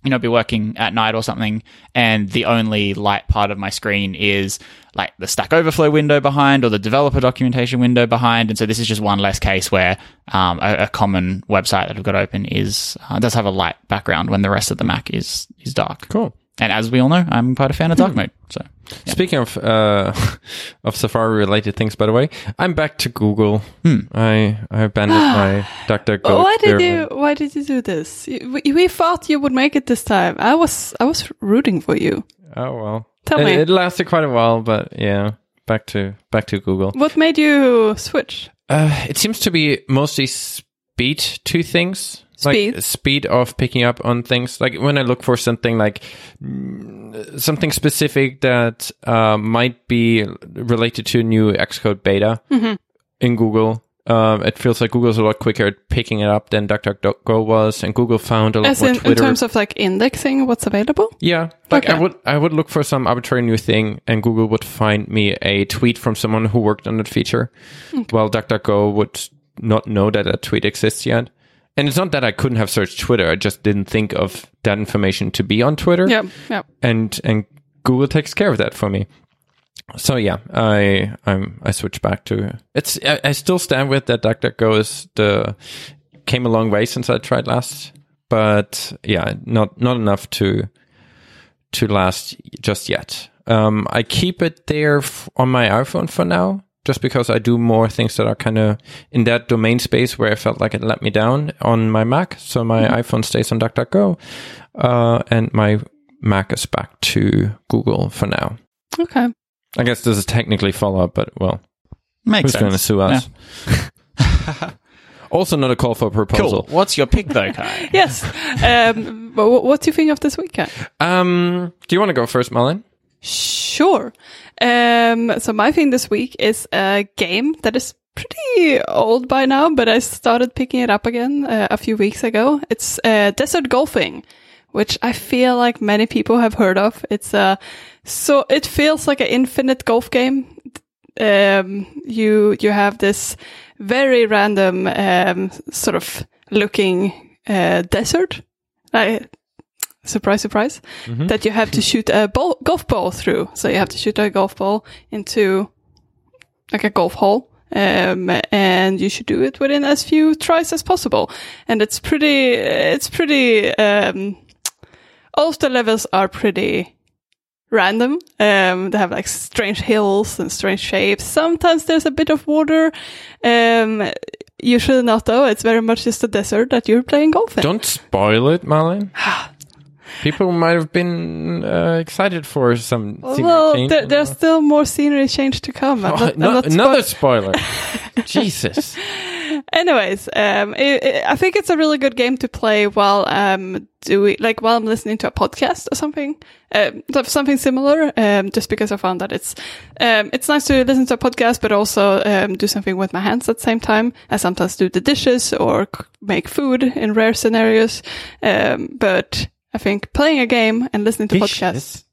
you know, be working at night or something, and the only light part of my screen is like the Stack Overflow window behind or the developer documentation window behind. And so this is just one less case where um, a, a common website that I've got open is uh, does have a light background when the rest of the Mac is is dark. Cool. And as we all know, I'm quite a fan of dark mode. So Speaking of uh, of Safari related things, by the way, I'm back to Google. I I abandoned my DuckDuckGo. why did experiment. you? Why did you do this? We, we thought you would make it this time. I was I was rooting for you. Oh well, Tell it, me. it lasted quite a while, but yeah, back to back to Google. What made you switch? Uh, it seems to be mostly speed to things. Speed? Like speed of picking up on things. Like when I look for something like something specific that uh, might be related to a new Xcode beta Mm-hmm. in Google. Um, it feels like Google's a lot quicker at picking it up than DuckDuckGo was, and Google found a lot As more in, in terms of like indexing what's available? Yeah, like I would, I would look for some arbitrary new thing, and Google would find me a tweet from someone who worked on that feature, while DuckDuckGo would not know that that tweet exists yet. And it's not that I couldn't have searched Twitter; I just didn't think of that information to be on Twitter. Yeah, yeah. and and Google takes care of that for me. So yeah, I I'm I switch back to it's. I, I still stand with that. DuckDuckGo is the came a long way since I tried last, but yeah, not not enough to to last just yet. Um, I keep it there f- on my iPhone for now, just because I do more things that are kind of in that domain space where I felt like it let me down on my Mac. So my iPhone stays on DuckDuckGo, uh, and my Mac is back to Google for now. Okay. I guess this is technically follow up, but well, Makes who's going to sense. sue us? also, not a call for a proposal. Cool. What's your pick though, Kai? Yes. Um, but what do you think of this weekend? Um, do you want to go first, Malin? Sure. Um, so my thing this week is a game that is pretty old by now, but I started picking it up again uh, a few weeks ago. It's uh, Desert Golfing, which I feel like many people have heard of. It's uh, so it feels like an infinite golf game. Um, you you have this very random um, sort of looking uh, desert. Surprise, surprise, that you have to shoot a ball, golf ball through. So you have to shoot a golf ball into like a golf hole. Um, and you should do it within as few tries as possible. And it's pretty, it's pretty, um, all of the levels are pretty random. Um, they have like strange hills and strange shapes. Sometimes there's a bit of water. Um, usually not though. It's very much just a desert that you're playing golf in. Don't spoil it, Malin. People might have been uh, excited for some. scenery Well, change. there, there's still more scenery change to come. I'm Oh, not, no- not another spoiler. Jesus. Anyways, um, it, it- I think it's a really good game to play while um doing like while I'm listening to a podcast or something, um, something similar. Um, just because I found that it's um it's nice to listen to a podcast, but also um do something with my hands at the same time. I sometimes do the dishes or make food in rare scenarios. Um, but I think playing a game and listening to podcasts.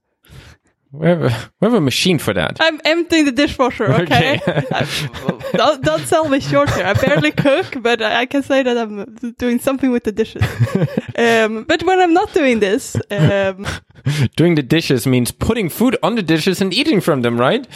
We have, a, we have a machine for that. I'm emptying the dishwasher, okay? Okay. don't, don't sell me short here. I barely cook, but I I can say that I'm doing something with the dishes. um, but when I'm not doing this, um, Doing the dishes means putting food on the dishes and eating from them, right?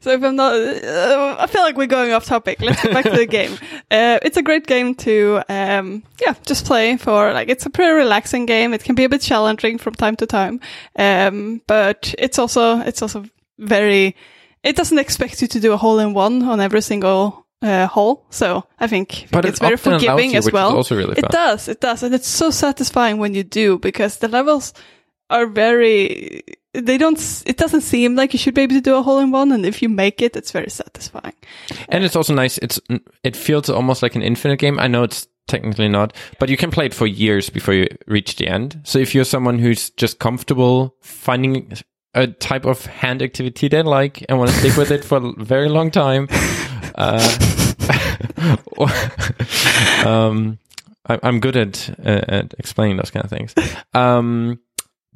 So if I'm not, uh, I feel like we're going off topic. Let's get back to the game. Uh, it's a great game to, um, yeah, just play for. Like, it's a pretty relaxing game. It can be a bit challenging from time to time, um, but it's also it's also very. It doesn't expect you to do a hole in one on every single uh, hole. So I think But it's it very forgiving you, as well. also really it does, it does, and it's so satisfying when you do because the levels are very. They don't. It doesn't seem like you should be able to do a hole in one, and if you make it, it's very satisfying. And it's also nice. It's it feels almost like an infinite game. I know it's technically not, but you can play it for years before you reach the end. So if you're someone who's just comfortable finding a type of hand activity they like and want to stick with it for a very long time, uh, um, I, I'm good at at explaining those kind of things. Um,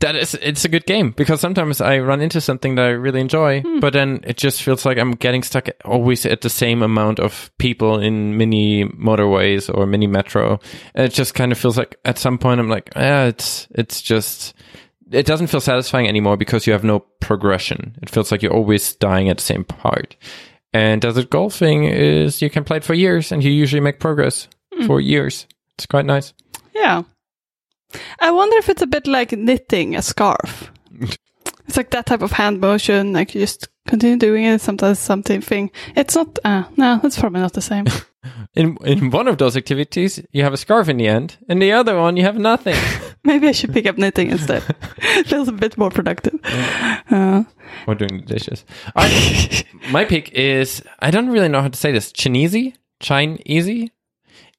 that is it's a good game because sometimes I run into something that I really enjoy, hmm. but then it just feels like I'm getting stuck always at the same amount of people in mini motorways or mini metro. And it just kind of feels like at some point I'm like, yeah, it's it's just it doesn't feel satisfying anymore because you have no progression. It feels like you're always dying at the same part. And desert golfing is you can play it for years and you usually make progress hmm. for years. It's quite nice. Yeah. I wonder if it's a bit like knitting a scarf. It's like that type of hand motion. Like you just continue doing it. Sometimes something. Thing. It's not. Uh, no, that's probably not the same. In in one of those activities, you have a scarf in the end, and the other one, you have nothing. Maybe I should pick up knitting instead. Feels a bit more productive. Uh, or doing the dishes. I, my pick is I don't really know how to say this. Chineasy, Chineasy.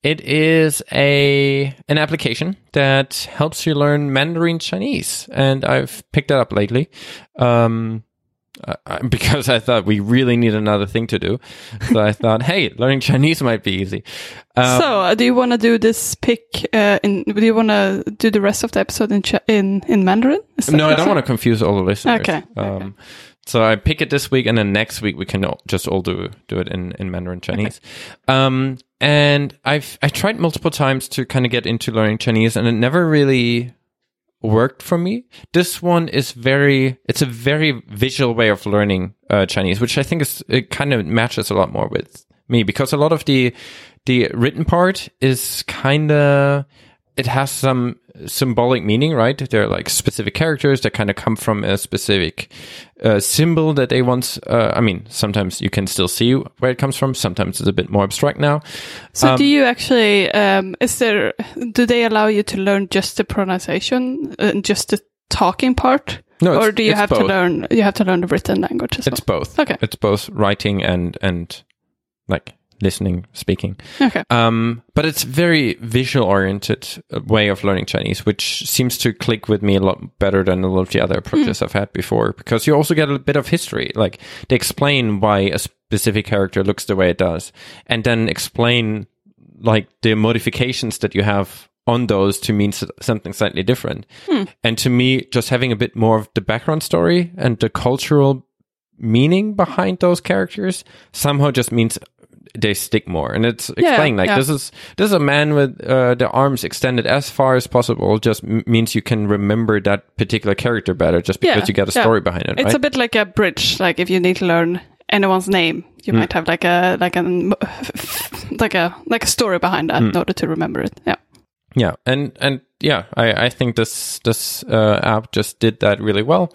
It is a an application that helps you learn Mandarin Chinese, and I've picked that up lately. Um, uh, because I thought we really need another thing to do. So I thought, hey, learning Chinese might be easy. Um, so, uh, do you want to do this pick uh, in? Do you want to do the rest of the episode in in in Mandarin? No, I don't want to confuse all the listeners. Okay. Um, okay. So I pick it this week, and then next week we can just all do do it in in Mandarin Chinese. Okay. Um, and I've I tried multiple times to kind of get into learning Chinese, and it never really worked for me. This one is very, it's a very visual way of learning uh, Chinese, which I think is, it kind of matches a lot more with me because a lot of the, the written part is kind of, it has some symbolic meaning, right? They're like specific characters that kind of come from a specific uh, symbol that they want. Uh, I mean, sometimes you can still see where it comes from. Sometimes it's a bit more abstract now. So, um, do you actually? Um, is there? Do they allow you to learn just the pronunciation and uh, just the talking part? No, or do you have both. to learn? You have to learn the written language as well. It's both. Okay. It's both writing and and like listening, speaking. Okay. Um, but it's very visual oriented uh, way of learning Chinese, which seems to click with me a lot better than a lot of the other approaches mm. I've had before, because you also get a bit of history. Like they explain why a specific character looks the way it does, and then explain like the modifications that you have on those to mean something slightly different. Mm. And to me, just having a bit more of the background story and the cultural meaning behind those characters somehow just means they stick more and it's explaining yeah, like yeah. this is this is a man with uh, the arms extended as far as possible just m- means you can remember that particular character better just because yeah, you get a story behind it it's right? a bit like a bridge like if you need to learn anyone's name you mm. might have like a like a like a like a story behind that mm. in order to remember it yeah yeah and and yeah i i think this this uh, app just did that really well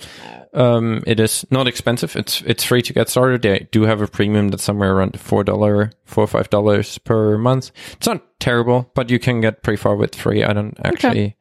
um, it is not expensive. It's it's free to get started. They do have a premium that's somewhere around four dollar, four or five dollars per month. It's not terrible, but you can get pretty far with free. I don't actually. Okay.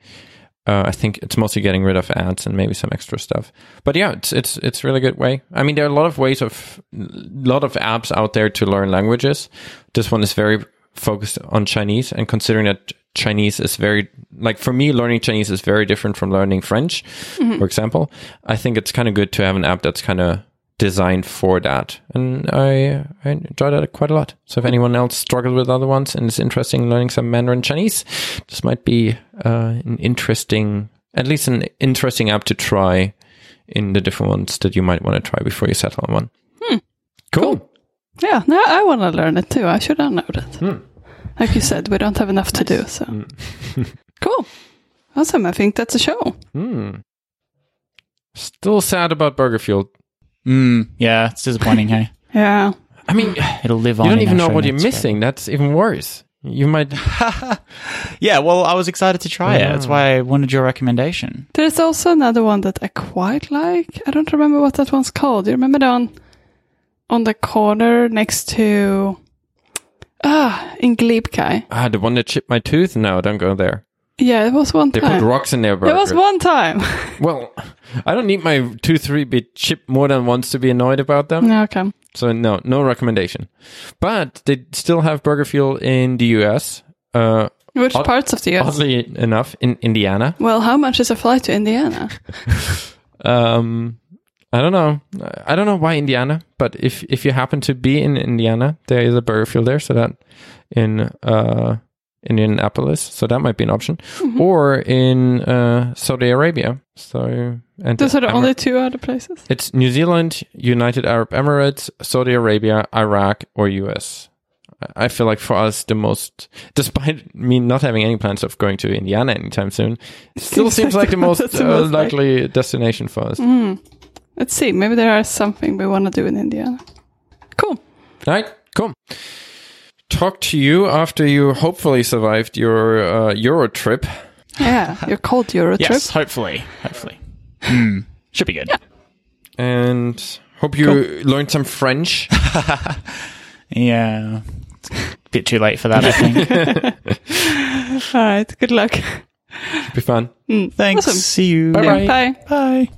Uh, I think it's mostly getting rid of ads and maybe some extra stuff. But yeah, it's it's it's really good way. I mean, there are a lot of ways of a lot of apps out there to learn languages. This one is very focused on Chinese, and considering that Chinese is very like for me learning Chinese is very different from learning French, mm-hmm. for example. I think it's kind of good to have an app that's kind of designed for that, and I I enjoy that quite a lot. So if anyone else struggles with other ones and is interested in learning some Mandarin Chinese, this might be uh, an interesting, at least an interesting app to try in the different ones that you might want to try before you settle on one. Hmm. Cool. cool. Yeah, now I want to learn it too. I should have known it. Hmm like you said, we don't have enough to do. So mm. cool, awesome. I think that's a show. Mm. Still sad about Burger Fuel. Mm, yeah, it's disappointing. hey. Yeah. I mean, it'll live on. You don't even know what you're missing. That's even worse. You might. yeah, well, I was excited to try it. That's why I wanted your recommendation. There's also another one that I quite like. I don't remember what that one's called. Do you remember the one on the corner next to Ah, in Glebkai. Ah, the one that chipped my tooth? No, don't go there. Yeah, it was one they time. They put rocks in there, bro. It was one time. well, I don't need my tooth to be chipped more than once to be annoyed about them. Okay. So no, no recommendation. But they still have Burger Fuel in the US. Uh, Which odd, parts of the US? Oddly enough, in Indiana. Well, how much is a flight to Indiana? um, I don't know. I don't know why Indiana, but if if you happen to be in Indiana, there is a Burger Fuel there, so that in uh Indianapolis, so that might be an option, mm-hmm. or in uh, Saudi Arabia. So and those are the Emir- only two other places. It's New Zealand, United Arab Emirates, Saudi Arabia, Iraq, or US. I feel like for us, the most, despite me not having any plans of going to Indiana anytime soon, still seems like the most uh, likely destination for us. Mm. Let's see. Maybe there is something we want to do in Indiana. Cool. All right. Cool. Talk to you after you hopefully survived your uh, Euro trip. Yeah, your cold Euro trip. Yes, hopefully. Hopefully. Mm, should be good. Yeah. and hope you learned some French. Yeah. It's a bit too late for that, I think. All right. Good luck. Should Be fun. Mm, Thanks. Awesome. See you. Bye-bye. Bye. Bye.